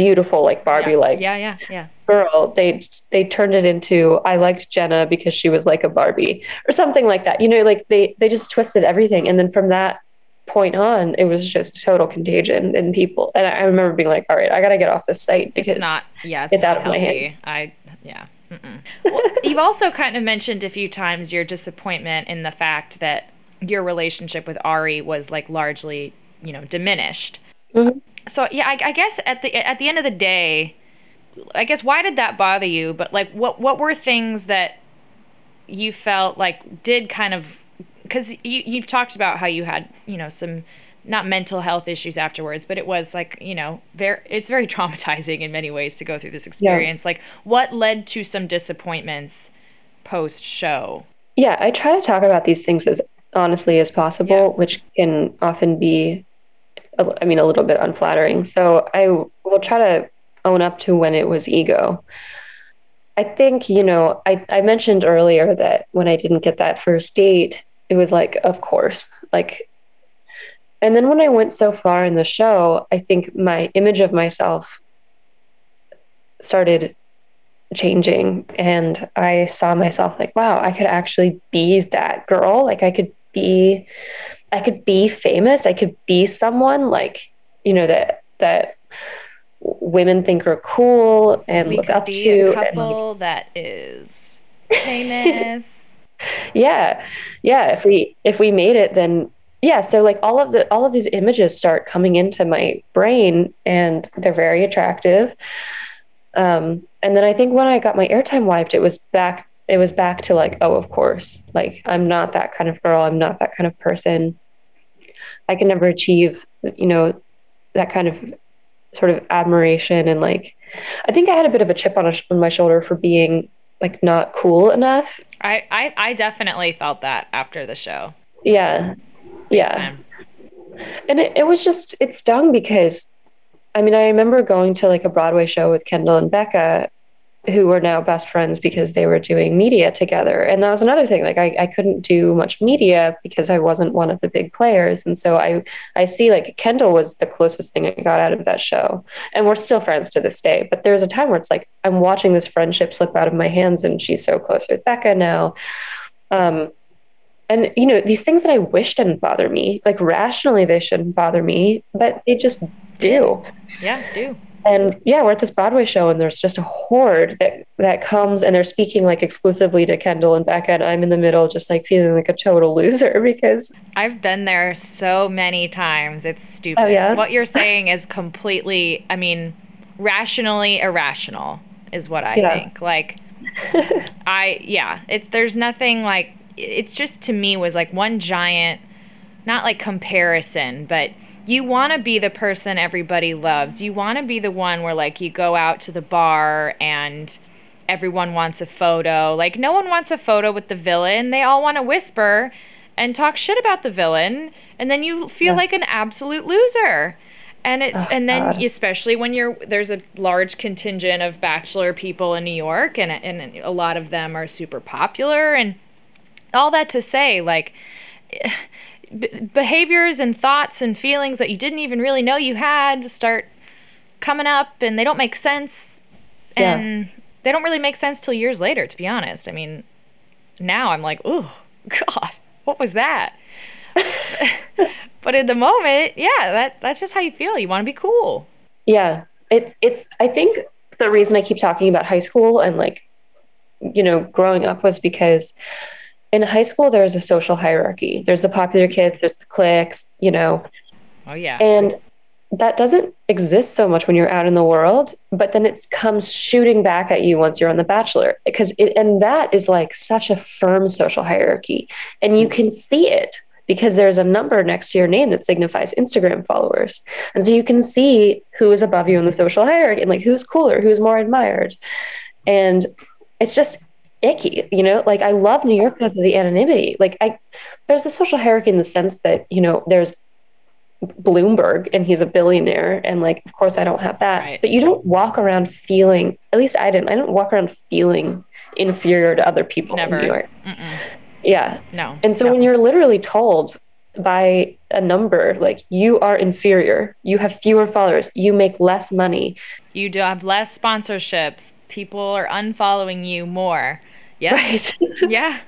beautiful like Barbie like yeah, yeah, yeah, girl. They they turned it into I liked Jenna because she was like a Barbie or something like that. You know, like they they just twisted everything, and then from that point on, it was just total contagion in people. And I, remember being like, all right, I got to get off this site because it's not yeah, it's, it's not out healthy. of my hand. I yeah. Well, you've also kind of mentioned a few times your disappointment in the fact that your relationship with Arie was like largely, you know, diminished. Mm-hmm so yeah, I, I guess at the at the end of the day, I guess why did that bother you? But like, what what were things that you felt like did kind of because you you've talked about how you had you know some not mental health issues afterwards, but it was like you know very it's very traumatizing in many ways to go through this experience. Yeah. Like, what led to some disappointments post show? Yeah, I try to talk about these things as honestly as possible, yeah. which can often be I mean, a little bit unflattering. So I will try to own up to when it was ego. I think, you know, I, I mentioned earlier that when I didn't get that first date, it was like, of course, like, and then when I went so far in the show, I think my image of myself started changing and I saw myself like, wow, I could actually be that girl. Like I could be I could be famous. I could be someone like, you know, that that women think are cool and we look up be to. A couple and, that is famous. yeah. Yeah. If we if we made it then yeah, so like all of the all of these images start coming into my brain and they're very attractive. Um, and then I think when I got my airtime wiped, it was back it was back to like, oh, of course, like I'm not that kind of girl. I'm not that kind of person. I can never achieve, you know, that kind of sort of admiration and like, I think I had a bit of a chip on, a, on my shoulder for being like not cool enough. I, I, I definitely felt that after the show. Yeah. yeah. And it, it was just, it stung because I mean, I remember going to like a Broadway show with Kendall and Becca who were now best friends because they were doing media together. And that was another thing. Like I, I couldn't do much media because I wasn't one of the big players. And so I I see like Kendall was the closest thing I got out of that show. And we're still friends to this day. But there's a time where it's like I'm watching this friendship slip out of my hands and she's so close with Becca now. Um and you know, these things that I wish didn't bother me, like rationally they shouldn't bother me, but they just do. Yeah, do. And yeah, we're at this Broadway show, and there's just a horde that that comes, and they're speaking like exclusively to Kendall and Becca, and I'm in the middle, just like feeling like a total loser because I've been there so many times. It's stupid. Oh, yeah? What you're saying is completely, I mean, rationally irrational is what I Yeah. think. Like, I yeah, it there's nothing like it's just to me was like one giant not like comparison, but you want to be the person everybody loves. You want to be the one where like you go out to the bar and everyone wants a photo. Like no one wants a photo with the villain. They all want to whisper and talk shit about the villain and then you feel Yeah. like an absolute loser. And it's Oh, and then especially when you're there's a large contingent of bachelor people in New York and and a lot of them are super popular and all that to say like b- behaviors and thoughts and feelings that you didn't even really know you had start coming up and they don't make sense. Yeah. and they don't really make sense till years later to be honest. I mean now i'm like oh god what was that? But in the moment yeah that that's just how you feel. You want to be cool. Yeah, it, it's. I think the reason I keep talking about high school and like, you know, growing up was because in high school there's a social hierarchy. There's the popular kids, there's the cliques, you know, oh yeah and that doesn't exist so much when you're out in the world. But then it comes shooting back at you once you're on The Bachelor because it, and that is like such a firm social hierarchy, and you can see it. Because there's a number next to your name that signifies Instagram followers. And so you can see who is above you in the social hierarchy and like who's cooler, who's more admired. And it's just icky, you know? Like I love New York because of the anonymity. Like I there's a social hierarchy in the sense that, you know, there's Bloomberg and he's a billionaire and like of course I don't have that. Right. But you don't walk around feeling at least I didn't. I didn't walk around feeling inferior to other people Never. in New York. Mm-mm. Yeah. no And so when you're literally told by a number like you are inferior, you have fewer followers, you make less money. you do have less sponsorships people are unfollowing you more yeah Right. yeah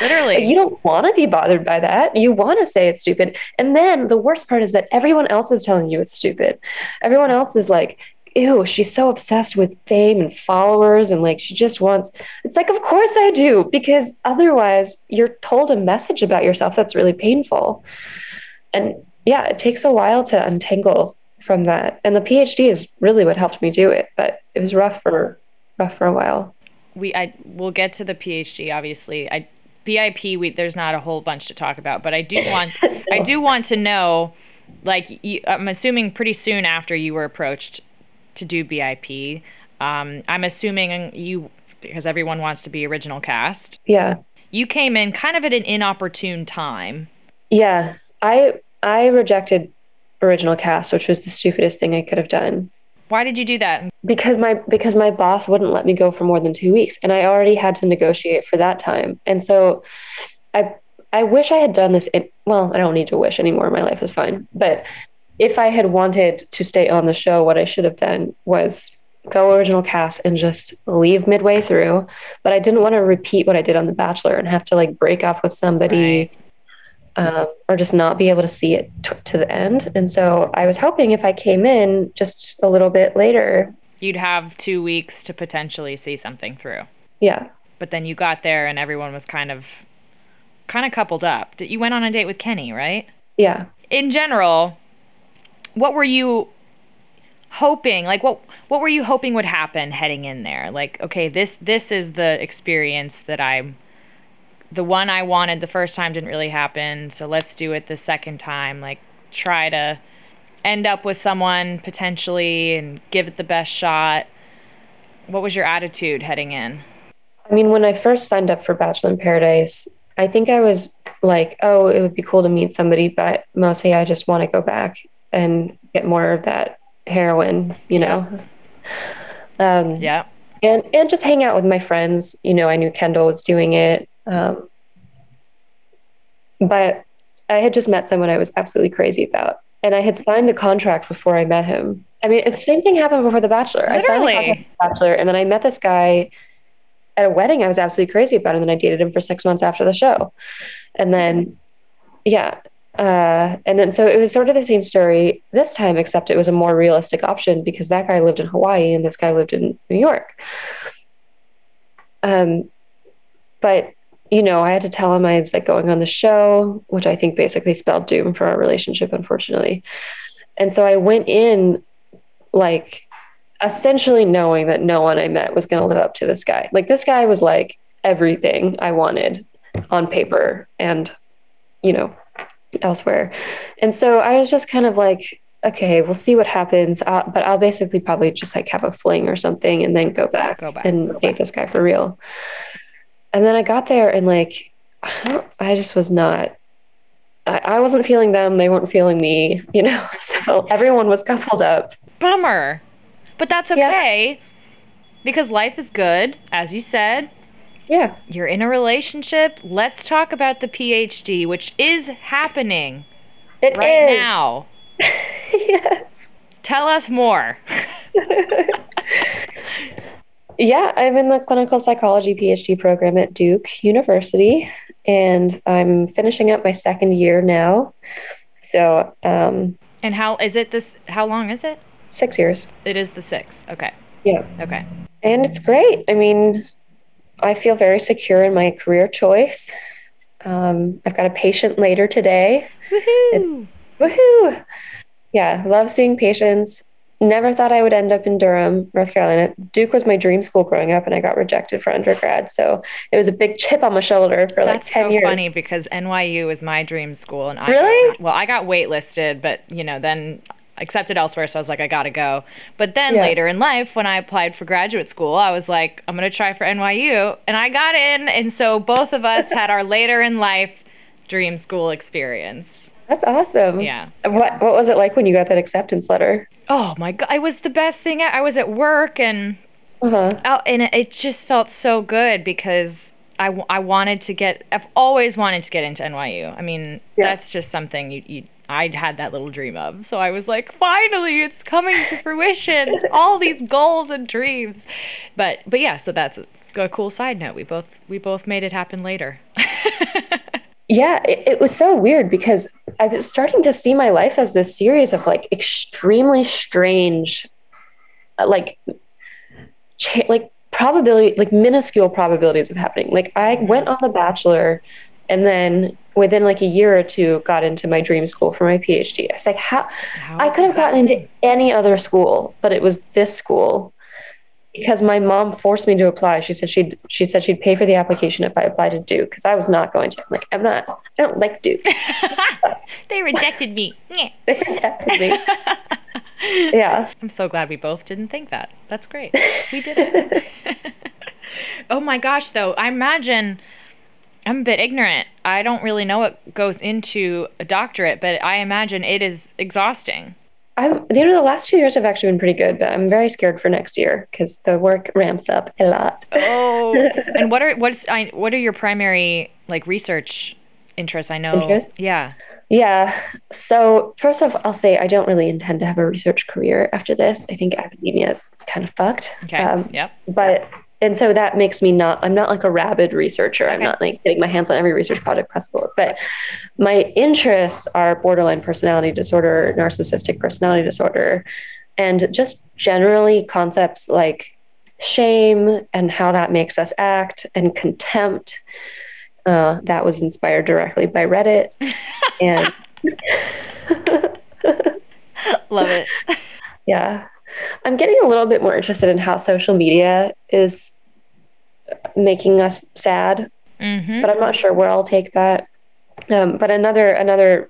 literally you don't want to be bothered by that. You want to say it's stupid. And then the worst part is that everyone else is telling you it's stupid. Everyone else is like, ew, she's so obsessed with fame and followers. And like, she just wants, it's like, of course I do, because otherwise you're told a message about yourself that's really painful. And yeah, it takes a while to untangle from that. And the PhD is really what helped me do it, but it was rough for, rough for a while. We I we'll get to the PhD obviously. I BIP we there's not a whole bunch to talk about, but I do want I do want to know like you, I'm assuming pretty soon after you were approached to do BIP. Um, I'm assuming you because everyone wants to be original cast. Yeah. You came in kind of at an inopportune time. Yeah, I I rejected original cast, which was the stupidest thing I could have done Why did you do that? because my because my boss wouldn't let me go for more than 2 weeks and I already had to negotiate for that time. And so I I wish I had done this in well, I don't need to wish anymore. My life is fine. But if I had wanted to stay on the show, what I should have done was go original cast and just leave midway through. But I didn't want to repeat what I did on The Bachelor and have to like break up with somebody Right. Um, or just not be able to see it t- to the end. And so I was hoping if I came in just a little bit later, You'd have 2 weeks to potentially see something through. yeah, But then you got there and everyone was kind of kind of coupled up. You went on a date with Kenny, right? yeah. in general, what were you hoping? Like what what were you hoping would happen heading in there? Like, okay, this this is the experience that I'm the one I wanted the first time didn't really happen, so let's do it the second time. Like try to end up with someone potentially and give it the best shot. What was your attitude heading in? I mean, when I first signed up for Bachelor in Paradise, I think I was like, oh, it would be cool to meet somebody, but mostly I just want to go back and get more of that heroin, you know. Um, Yeah. and and just hang out with my friends. You know, I knew Kendall was doing it, um, but I had just met someone I was absolutely crazy about, and I had signed the contract before I met him. I mean, the same thing happened before The Bachelor. I signed the contract The Bachelor, and then I met this guy at a wedding. I was absolutely crazy about, and then I dated him for six months after the show, and then, yeah. Uh, and then so it was sort of the same story this time, except it was a more realistic option because that guy lived in Hawaii and this guy lived in New York. Um, but you know, I had to tell him I was like going on the show, which I think basically spelled doom for our relationship, unfortunately. And so I went in like essentially knowing that no one I met was going to live up to this guy. Like this guy was like everything I wanted on paper and, you know, elsewhere. And so I was just kind of like, okay, we'll see what happens. Uh, but I'll basically probably just like have a fling or something and then go back, Go back, and go date back. this guy for real. And then I got there and like, I, I just was not. I, I wasn't feeling them. They weren't feeling me, you know? So everyone was coupled up. Bummer. But that's Yeah. okay. Because life is good, as you said. Yeah. You're in a relationship. Let's talk about the PhD, which is happening It right is. now. yes. Tell us more. Yeah, I'm in the clinical psychology PhD program at Duke University, and I'm finishing up my second year now. So, um, And how is it this how long is it? six years. It is the 6. Okay. Yeah. Okay. And it's great. I mean, I feel very secure in my career choice. Um, I've got a patient later today. Woohoo. Woohoo! Yeah, love seeing patients. Never thought I would end up in Durham, North Carolina. Duke was my dream school growing up, and I got rejected for undergrad. So it was a big chip on my shoulder for like That's 10 so years. funny because NYU is my dream school, and I Really? got- well, I got waitlisted, but you know, then accepted elsewhere, so I was like, I gotta go. But then Yeah. later in life, when I applied for graduate school, I was like, I'm gonna try for NYU, and I got in, and so both of us had our later in life dream school experience. That's awesome. Yeah. What What was it like when you got that acceptance letter? Oh my god, it was the best thing. I was at work and Uh huh. Oh, and it- it just felt so good because I, I wanted to get, I've always wanted to get into NYU. I mean, Yeah. that's just something you, you, I had that little dream of. So I was like, finally, it's coming to fruition. All these goals and dreams. But, but yeah, so that's it's a cool side note. We both, we both made it happen later. Yeah, it, it was so weird because I was starting to see my life as this series of like extremely strange, uh, like, cha- like probability, like minuscule probabilities of happening. Like I went on The Bachelor, and then within like a year or two, got into my dream school for my PhD. I was like, how? How I could have gotten into any other school, but it was this school because my mom forced me to apply. She said she'd she said she'd pay for the application if I applied to Duke because I was not going to. I'm like, I'm not. I don't like Duke. They rejected me. They rejected me. yeah. I'm so glad we both didn't think that. That's great. We did it. oh my gosh, though, I imagine I'm a bit ignorant. I don't really know what goes into a doctorate, but I imagine it is exhausting. I'm. You know, the last two years have actually been pretty good, but I'm very scared for next year because the work ramps up a lot. Oh, and what are what's I, what are your primary like research interests? I know. Interests? Yeah. Yeah. So first off, I'll say I don't really intend to have a research career after this. I think academia is kind of fucked. Okay. Um, yep. but and so that makes me not i'm not like a rabid researcher. I'm not like getting my hands on every research project possible. But my interests are borderline personality disorder narcissistic personality disorder and just generally concepts like shame and how that makes us act and contempt. Uh, that was inspired directly by reddit. And Love it. Yeah. I'm getting a little bit more interested in how social media is making us sad, Mm-hmm. but I'm not sure where I'll take that. Um, but another, another,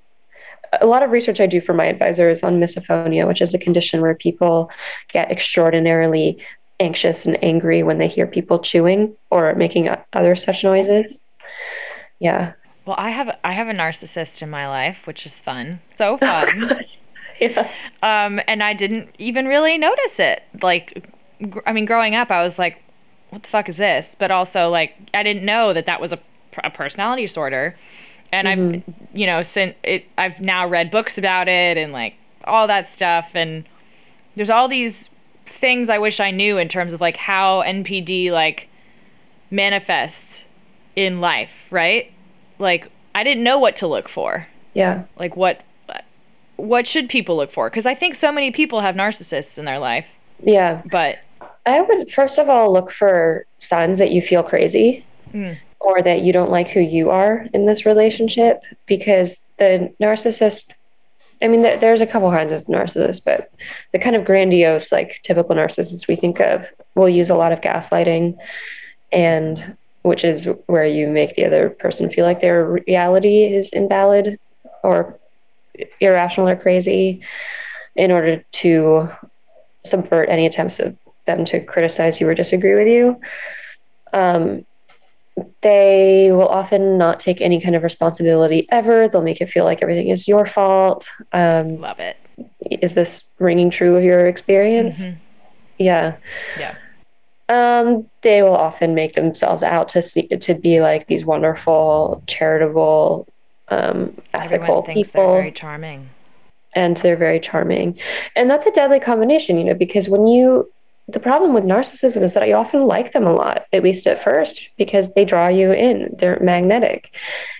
a lot of research I do for my advisor is on misophonia, which is a condition where people get extraordinarily anxious and angry when they hear people chewing or making other such noises. Yeah. Well, I have I have a narcissist in my life, which is fun. So fun. Yeah. um, and I didn't even really notice it. Like, gr- I mean, growing up, I was like, "What the fuck is this?" But also, like, I didn't know that that was a, a personality disorder. And I've, you know, since it, I've now read books about it and like all that stuff. And there's all these things I wish I knew in terms of like how NPD like manifests in life, right? Like, I didn't know what to look for. Yeah. Like what what should people look for? Because I think so many people have narcissists in their life, Yeah. but I would first of all look for signs that you feel crazy Mm. or that you don't like who you are in this relationship because the narcissist I mean, there- there's a couple kinds of narcissists, but the kind of grandiose, like typical narcissists we think of will use a lot of gaslighting, and which is where you make the other person feel like their reality is invalid or irrational or crazy in order to subvert any attempts of them to criticize you or disagree with you. Um, they will often not take any kind of responsibility ever. They'll make it feel like everything is your fault. Um, love it. is this ringing true of your experience? Mhm. Yeah. Yeah. Um, they will often make themselves out to see to be like these wonderful, charitable, um, ethical people they're very charming. and they're very charming. And that's a deadly combination, you know, because when you, the problem with narcissism is that you often like them a lot, at least at first, because they draw you in, they're magnetic.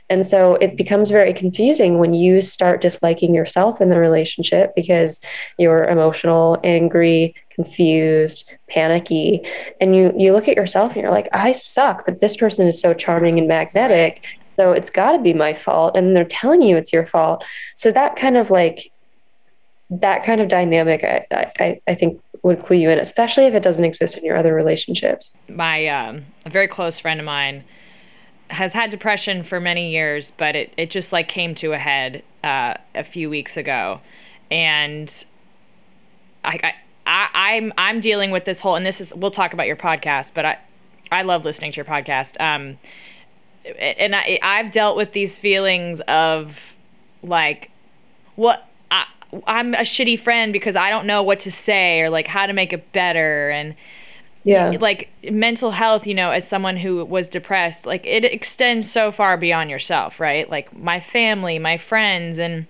And so it becomes very confusing when you start disliking yourself in the relationship because you're emotional, angry, confused, panicky, and you you look at yourself and you're like, I suck, but this person is so charming and magnetic. So it's got to be my fault. And they're telling you it's your fault. So that kind of like that kind of dynamic, I, I, I think would clue you in, especially if it doesn't exist in your other relationships. My um, a very close friend of mine has had depression for many years, but it, it just like came to a head uh, a few weeks ago, and I, I I I'm I'm dealing with this whole and this is we'll talk about your podcast, but I I love listening to your podcast. Um, and I I've dealt with these feelings of like what I I'm a shitty friend because I don't know what to say or like how to make it better and Yeah. like mental health you know as someone who was depressed like it extends so far beyond yourself right like my family my friends and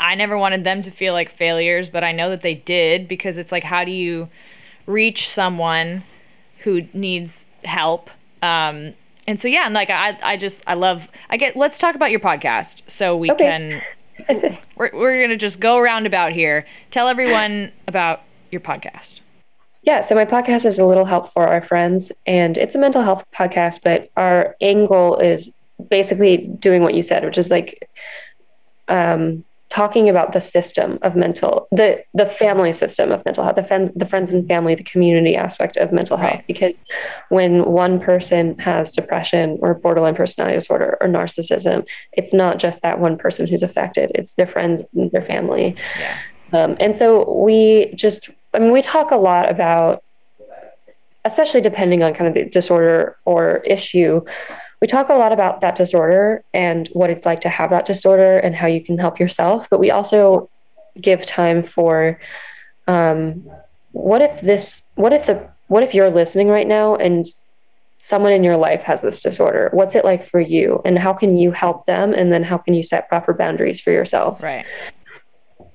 i never wanted them to feel like failures but i know that they did because it's like how do you reach someone who needs help um and so yeah and like i i just i love i get let's talk about your podcast so we Okay. can we're, we're gonna just go roundabout here tell everyone about your podcast Yeah, so my podcast is a little help for our friends, and it's a mental health podcast, but our angle is basically doing what you said, which is like um, talking about the system of mental, the the family system of mental health, the friends, the friends and family, the community aspect of mental health. Right. Because when one person has depression or borderline personality disorder or narcissism, it's not just that one person who's affected; it's their friends and their family. yeah Um, and so we just, I mean, we talk a lot about, especially depending on kind of the disorder or issue, we talk a lot about that disorder and what it's like to have that disorder and how you can help yourself. But we also give time for um, what if this, what if the, what if you're listening right now and someone in your life has this disorder? What's it like for you? And how can you help them? And then how can you set proper boundaries for yourself? right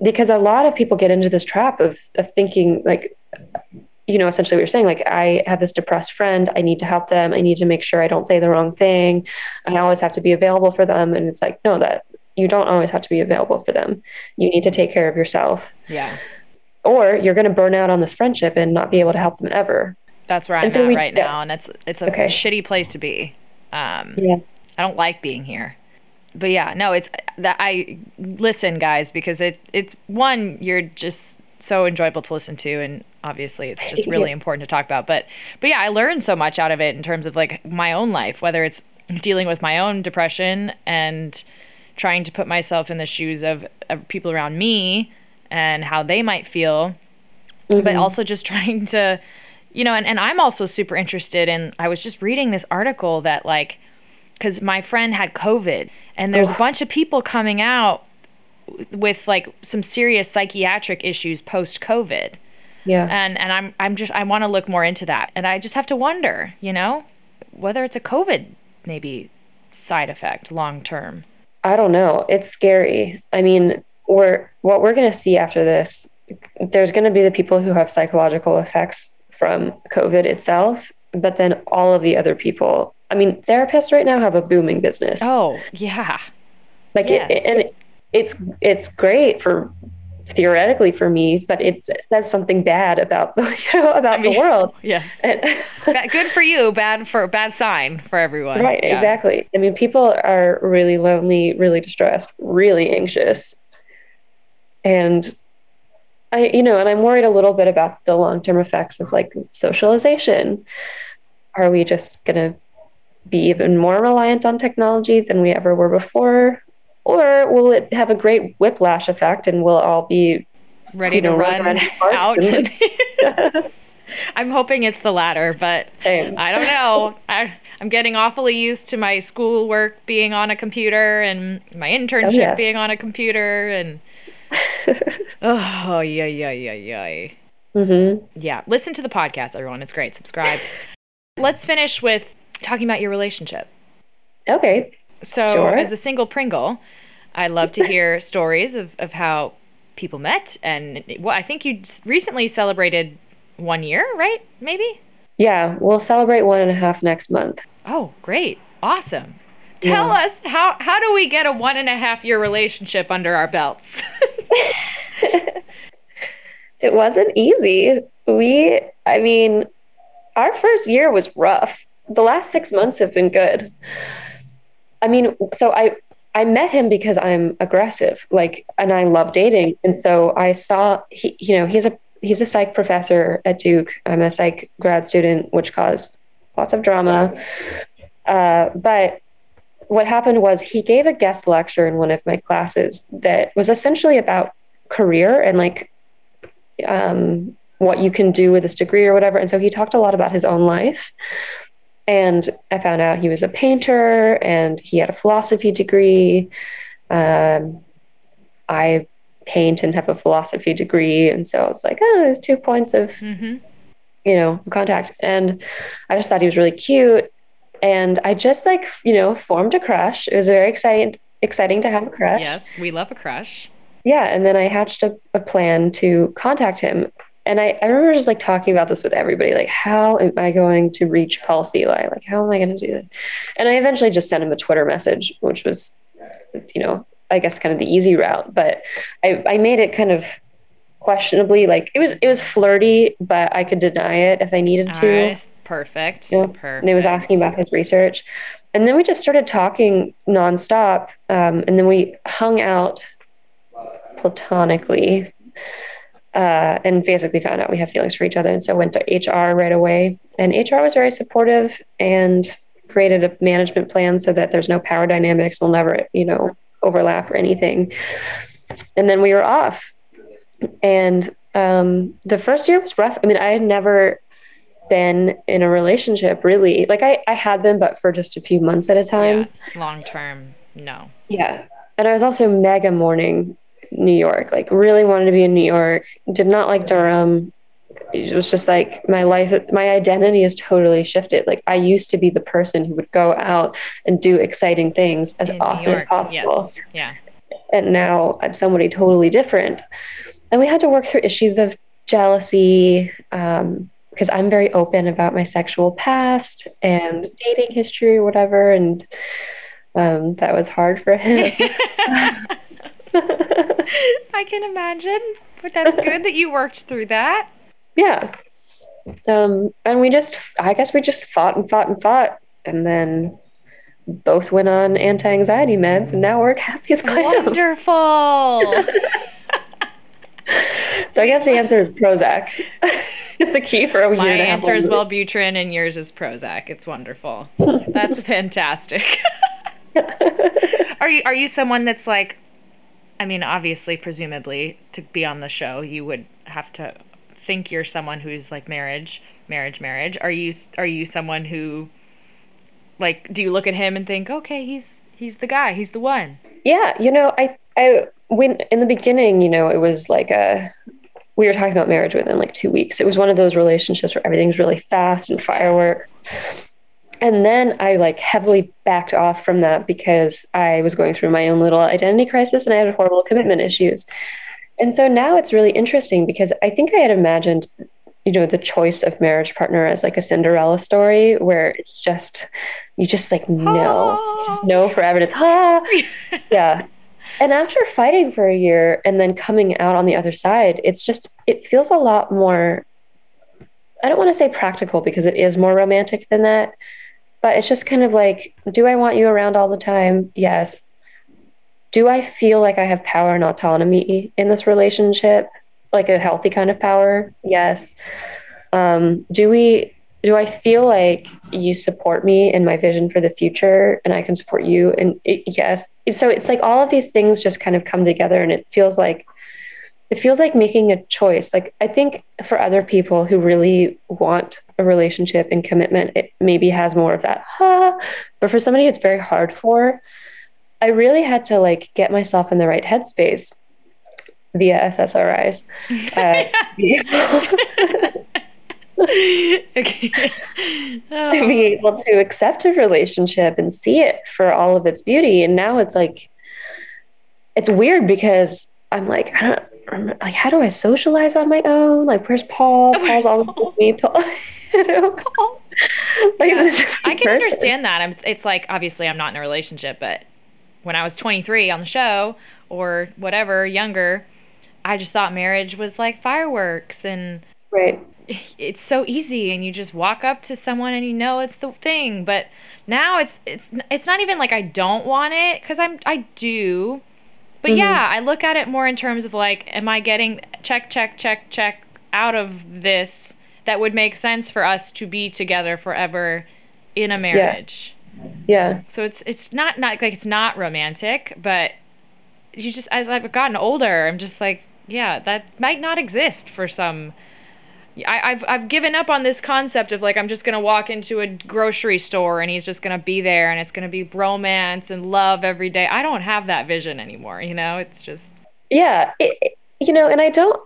because a lot of people get into this trap of of thinking like you know essentially what you're saying like i have this depressed friend i need to help them i need to make sure i don't say the wrong thing. I always have to be available for them and it's like no that you don't always have to be available for them. You need to take care of yourself. Yeah. Or you're going to burn out on this friendship and not be able to help them ever. That's where I'm so at we- right yeah. now, and it's it's a Okay. shitty place to be. Um, yeah. I don't like being here, but yeah, no, it's that I listen, guys, because it it's one you're just so enjoyable to listen to, and obviously it's just really important to talk about. But but yeah, I learned so much out of it in terms of like my own life, whether it's dealing with my own depression and trying to put myself in the shoes of, of people around me and how they might feel but mm-hmm. also just trying to you know and, and i'm also super interested in i was just reading this article that like because my friend had covid and there's a bunch of people coming out with like some serious psychiatric issues post covid yeah and and i'm i'm just i want to look more into that and i just have to wonder you know whether it's a covid maybe side effect long term I don't know. It's scary. I mean, we're what we're going to see after this. There's going to be the people who have psychological effects from COVID itself, but then all of the other people. I mean, therapists right now have a booming business. oh yeah like yes. it, and it's it's great for theoretically for me, but it says something bad about the you know about I mean, the world. Yes, good for you, bad for bad sign for everyone. Right, yeah. exactly. I mean, people are really lonely, really distressed, really anxious, and I, you know, and I'm worried a little bit about the long term effects of like socialization. Are we just gonna be even more reliant on technology than we ever were before? Or will it have a great whiplash effect and we'll all be ready to know, run out? And, I'm hoping it's the latter, but Same. I don't know. I, am getting awfully used to my schoolwork being on a computer and my internship oh, yes. being on a computer and oh yeah yeah yeah yeah. Mm-hmm. Yeah, listen to the podcast, everyone. It's great. Subscribe. Let's finish with talking about your relationship. Okay. So, sure. as a single Pringle, I love to hear stories of, of how people met. And well, I think you recently celebrated one year, right? Maybe? Yeah, we'll celebrate one and a half next month. Oh, great. Awesome. Tell yeah. us how how do we get a one and a half year relationship under our belts? it wasn't easy. We I mean, our first year was rough. The last six months have been good. I mean, so I I met him because I'm aggressive, like, and I love dating. And so I saw he, you know, he's a he's a psych professor at Duke. I'm a psych grad student, which caused lots of drama. Uh, but what happened was he gave a guest lecture in one of my classes that was essentially about career and like um, what you can do with this degree or whatever. And so he talked a lot about his own life. And I found out he was a painter and he had a philosophy degree. Um, I paint and have a philosophy degree. And so I was like, oh, there's two points of, mm-hmm. you know, contact. And I just thought he was really cute. And I just like, you know, formed a crush. It was very exciting, exciting to have a crush. Yes, we love a crush. Yeah. And then I hatched a, a plan to contact him and I, I remember just like talking about this with everybody like how am i going to reach paul Seli? like how am i going to do this? And i eventually just sent him a twitter message which was you know i guess kind of the easy route but i, I made it kind of questionably like it was it was flirty but i could deny it if i needed to. Perfect. Yeah. perfect and it was asking about his research. And then we just started talking nonstop um, and then we hung out platonically uh, and basically found out we have feelings for each other. And so went to HR right away. And HR was very supportive and created a management plan so that there's no power dynamics. We'll never, you know, overlap or anything. And then we were off. And um, the first year was rough. I mean, I had never been in a relationship really. Like I, I had been, but for just a few months at a time. Yeah, long term, no. Yeah. And I was also mega mourning New York. Like really wanted to be in New York. Did not like Durham. It was just like my life, my identity has totally shifted. Like I used to be the person who would go out and do exciting things as in often as possible. Yes. Yeah. And now I'm somebody totally different. And we had to work through issues of jealousy, um, because I'm very open about my sexual past and dating history or whatever. And um, that was hard for him. I can imagine, but that's good that you worked through that. Yeah. Um, and we just, I guess we just fought and fought and fought. And then both went on anti anxiety meds, and now we're happy as clams. Wonderful. so I guess the answer is Prozac. it's the key for a My year. My answer is Wellbutrin, and yours is Prozac. It's wonderful. That's fantastic. are you are you someone that's like I mean, obviously, presumably, to be on the show, you would have to think you're someone who's like marriage, marriage, marriage. Are you are you someone who like do you look at him and think, "Okay, he's he's the guy, he's the one." Yeah, you know, I I when in the beginning, you know, it was like a we were talking about marriage within like 2 weeks. It was one of those relationships where everything's really fast and fireworks and then I like heavily backed off from that because I was going through my own little identity crisis and I had horrible commitment issues. And so now it's really interesting because I think I had imagined, you know, the choice of marriage partner as like a Cinderella story where it's just, you just like no, no forever. And it's, ah, yeah. and after fighting for a year and then coming out on the other side, it's just, it feels a lot more, I don't want to say practical because it is more romantic than that. But it's just kind of like, do I want you around all the time? Yes. Do I feel like I have power and autonomy in this relationship? Like a healthy kind of power? Yes. Um, do we do I feel like you support me in my vision for the future and I can support you? And it, yes. So it's like all of these things just kind of come together and it feels like it feels like making a choice. Like I think for other people who really want a relationship and commitment, it maybe has more of that, huh? But for somebody it's very hard for, I really had to like get myself in the right headspace via SSRIs. Uh, okay. oh. to be able to accept a relationship and see it for all of its beauty. And now it's like, it's weird because I'm like, I don't remember, like, how do I socialize on my own? Like, where's Paul? Paul's always with me. Paul, know? like, yeah. I can person. understand that. I'm, it's like, obviously, I'm not in a relationship, but when I was 23 on the show or whatever, younger, I just thought marriage was like fireworks and right it's so easy and you just walk up to someone and you know it's the thing but now it's it's it's not even like I don't want it cuz I'm I do but mm-hmm. yeah I look at it more in terms of like am I getting check check check check out of this that would make sense for us to be together forever in a marriage yeah, yeah. so it's it's not not like it's not romantic but you just as I've gotten older I'm just like yeah that might not exist for some I, have I've given up on this concept of like I'm just gonna walk into a grocery store and he's just gonna be there and it's gonna be romance and love every day. I don't have that vision anymore. You know, it's just yeah, it, you know, and I don't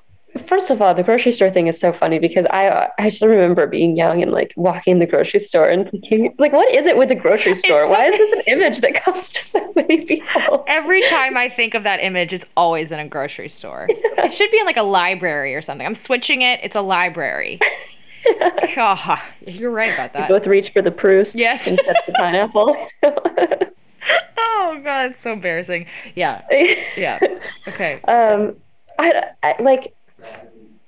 First of all, the grocery store thing is so funny because I I just remember being young and like walking in the grocery store and thinking like, what is it with the grocery store? Why is this an image that comes to so many people? Every time I think of that image, it's always in a grocery store. Yeah. It should be in like a library or something. I'm switching it. It's a library. oh, you're right about that. We both reach for the Proust. Yes. Instead of the pineapple. oh god, it's so embarrassing. Yeah. Yeah. Okay. Um, I, I like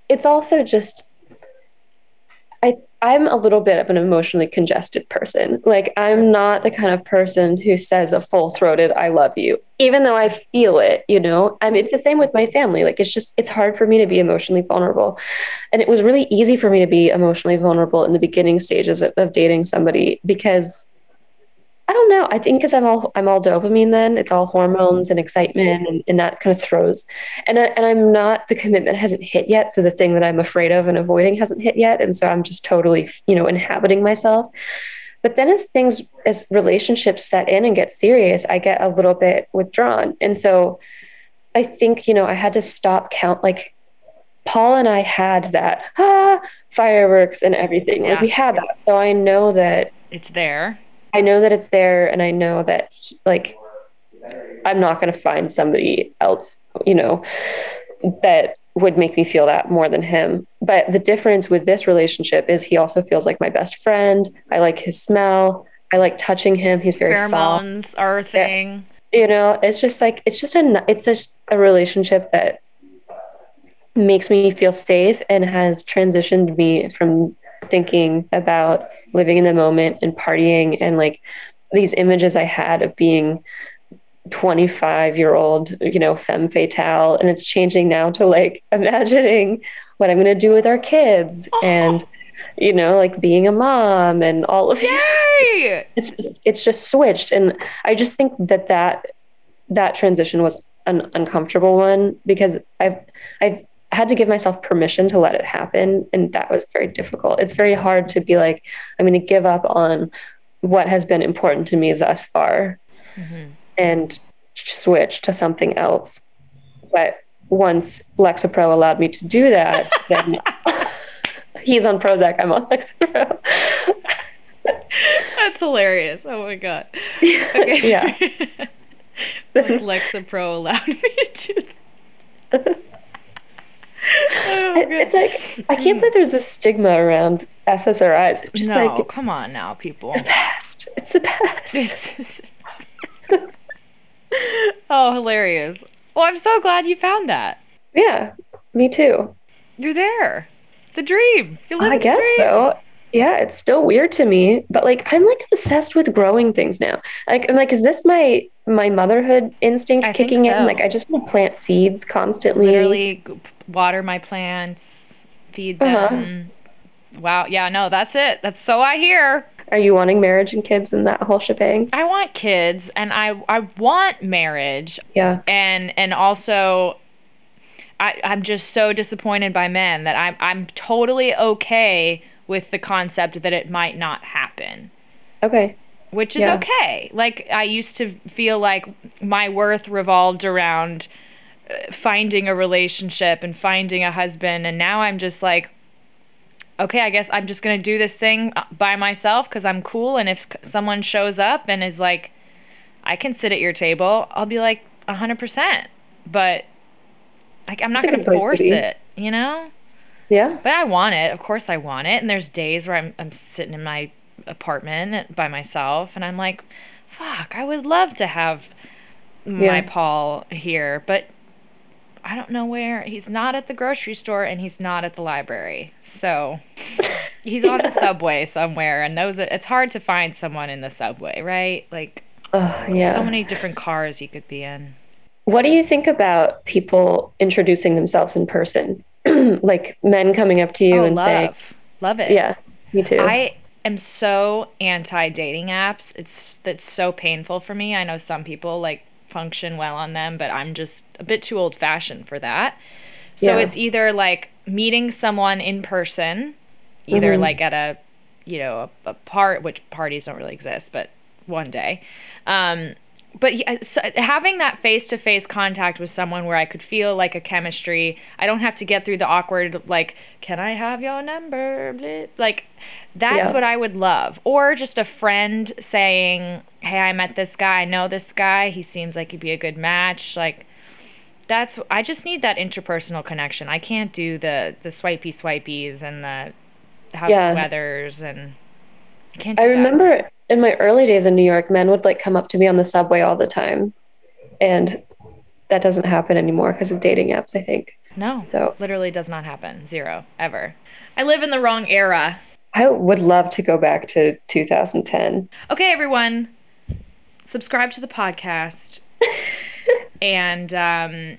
it's also just I I'm a little bit of an emotionally congested person. Like I'm not the kind of person who says a full-throated I love you, even though I feel it, you know. I mean it's the same with my family. Like it's just it's hard for me to be emotionally vulnerable. And it was really easy for me to be emotionally vulnerable in the beginning stages of, of dating somebody because I don't know. I think because I'm all I'm all dopamine. Then it's all hormones and excitement, and, and that kind of throws. And I, and I'm not the commitment hasn't hit yet. So the thing that I'm afraid of and avoiding hasn't hit yet, and so I'm just totally you know inhabiting myself. But then as things as relationships set in and get serious, I get a little bit withdrawn, and so I think you know I had to stop count like Paul and I had that ah, fireworks and everything. Yeah. Like we had that, so I know that it's there I know that it's there and I know that he, like I'm not going to find somebody else, you know, that would make me feel that more than him. But the difference with this relationship is he also feels like my best friend. I like his smell. I like touching him. He's very Pheromones soft. are a thing. You know, it's just like it's just a it's just a relationship that makes me feel safe and has transitioned me from thinking about living in the moment and partying and like these images I had of being 25 year old, you know, femme fatale. And it's changing now to like imagining what I'm going to do with our kids oh. and, you know, like being a mom and all of Yay! It's, it's just switched. And I just think that that, that transition was an uncomfortable one because I've, I've had to give myself permission to let it happen. And that was very difficult. It's very hard to be like, I'm going to give up on what has been important to me thus far mm-hmm. and switch to something else. But once Lexapro allowed me to do that, then he's on Prozac, I'm on Lexapro. That's hilarious. Oh my God. Okay. yeah. Once Lexapro allowed me to do that. Oh, it's like I can't believe there's this stigma around SSRIs. It's just no, like come on now, people. It's the past. It's the past. Oh, hilarious. Well, I'm so glad you found that. Yeah, me too. You're there. The dream. I guess so. Yeah, it's still weird to me, but like I'm like obsessed with growing things now. Like I'm like, is this my my motherhood instinct I kicking in? Like I just want to plant seeds constantly. Literally water my plants, feed Uh-huh. them. Wow. Yeah, no, that's it. That's so I hear. Are you wanting marriage and kids and that whole shebang? I want kids and I I want marriage Yeah. and and also I I'm just so disappointed by men that I'm I'm totally okay with the concept that it might not happen. Okay. Which is Yeah. okay. Like I used to feel like my worth revolved around uh, finding a relationship and finding a husband and now I'm just like okay, I guess I'm just going to do this thing uh, by myself cuz I'm cool and if someone shows up and is like I can sit at your table, I'll be like 100%. But like I'm not going to force it, you know? Yeah. But I want it. Of course I want it. And there's days where I'm I'm sitting in my apartment by myself and I'm like, fuck, I would love to have my Yeah. Paul here, but I don't know where. He's not at the grocery store and he's not at the library. So he's on the subway somewhere and those it's hard to find someone in the subway, right? Like Ugh, yeah. so many different cars he could be in. What do you think about people introducing themselves in person? like men coming up to you oh, and love. saying, love it. "Yeah, me too." I am so anti dating apps. It's that's so painful for me. I know some people like function well on them, but I'm just a bit too old fashioned for that. So Yeah. it's either like meeting someone in person, either Mhm. like at a you know a, a part which parties don't really exist, but one day. Um, but yeah, uh, so having that face to face contact with someone where I could feel like a chemistry, I don't have to get through the awkward, like, can I have your number? Blah. Like, that's Yeah. what I would love. Or just a friend saying, hey, I met this guy, I know this guy, he seems like he'd be a good match. Like, that's, I just need that interpersonal connection. I can't do the, the swipey swipies and the house Yeah. weathers and I can't do I that. In my early days in New York, men would like come up to me on the subway all the time, and that doesn't happen anymore because of dating apps. I think No. so. Literally does not happen. Zero. Ever. I live in the wrong era. I would love to go back to 2010. Okay, everyone. Subscribe to the podcast and um,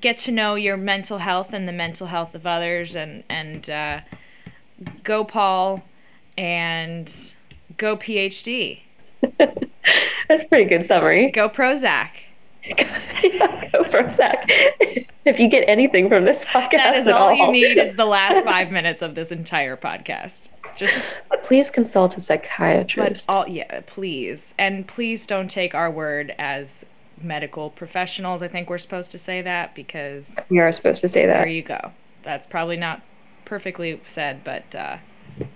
get to know your mental health and the mental health of others and, and uh, go Paul and go PhD. That's a pretty good summary. Go Prozac. go sec. if you get anything from this podcast, That is at all you all, need is the last five minutes of this entire podcast. Just Please consult a But psychiatrist. all yeah, please. And please don't take our word as medical professionals. I think we're supposed to say that because we are supposed to say that. there you go. That's probably not perfectly said, but uh,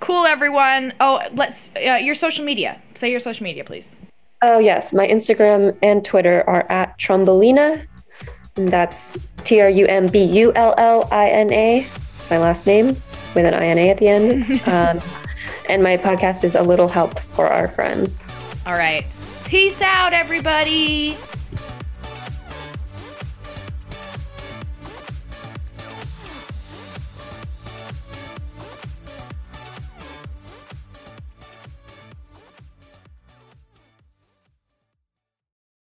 cool, everyone. Oh, let's uh, your social media. Say your social media, please. Oh, yes. My Instagram and Twitter are at Trumbulina. And that's T R U M B U L L I N A, my last name, with an I N A at the end. um, and my podcast is A Little Help for Our Friends. All right. Peace out, everybody.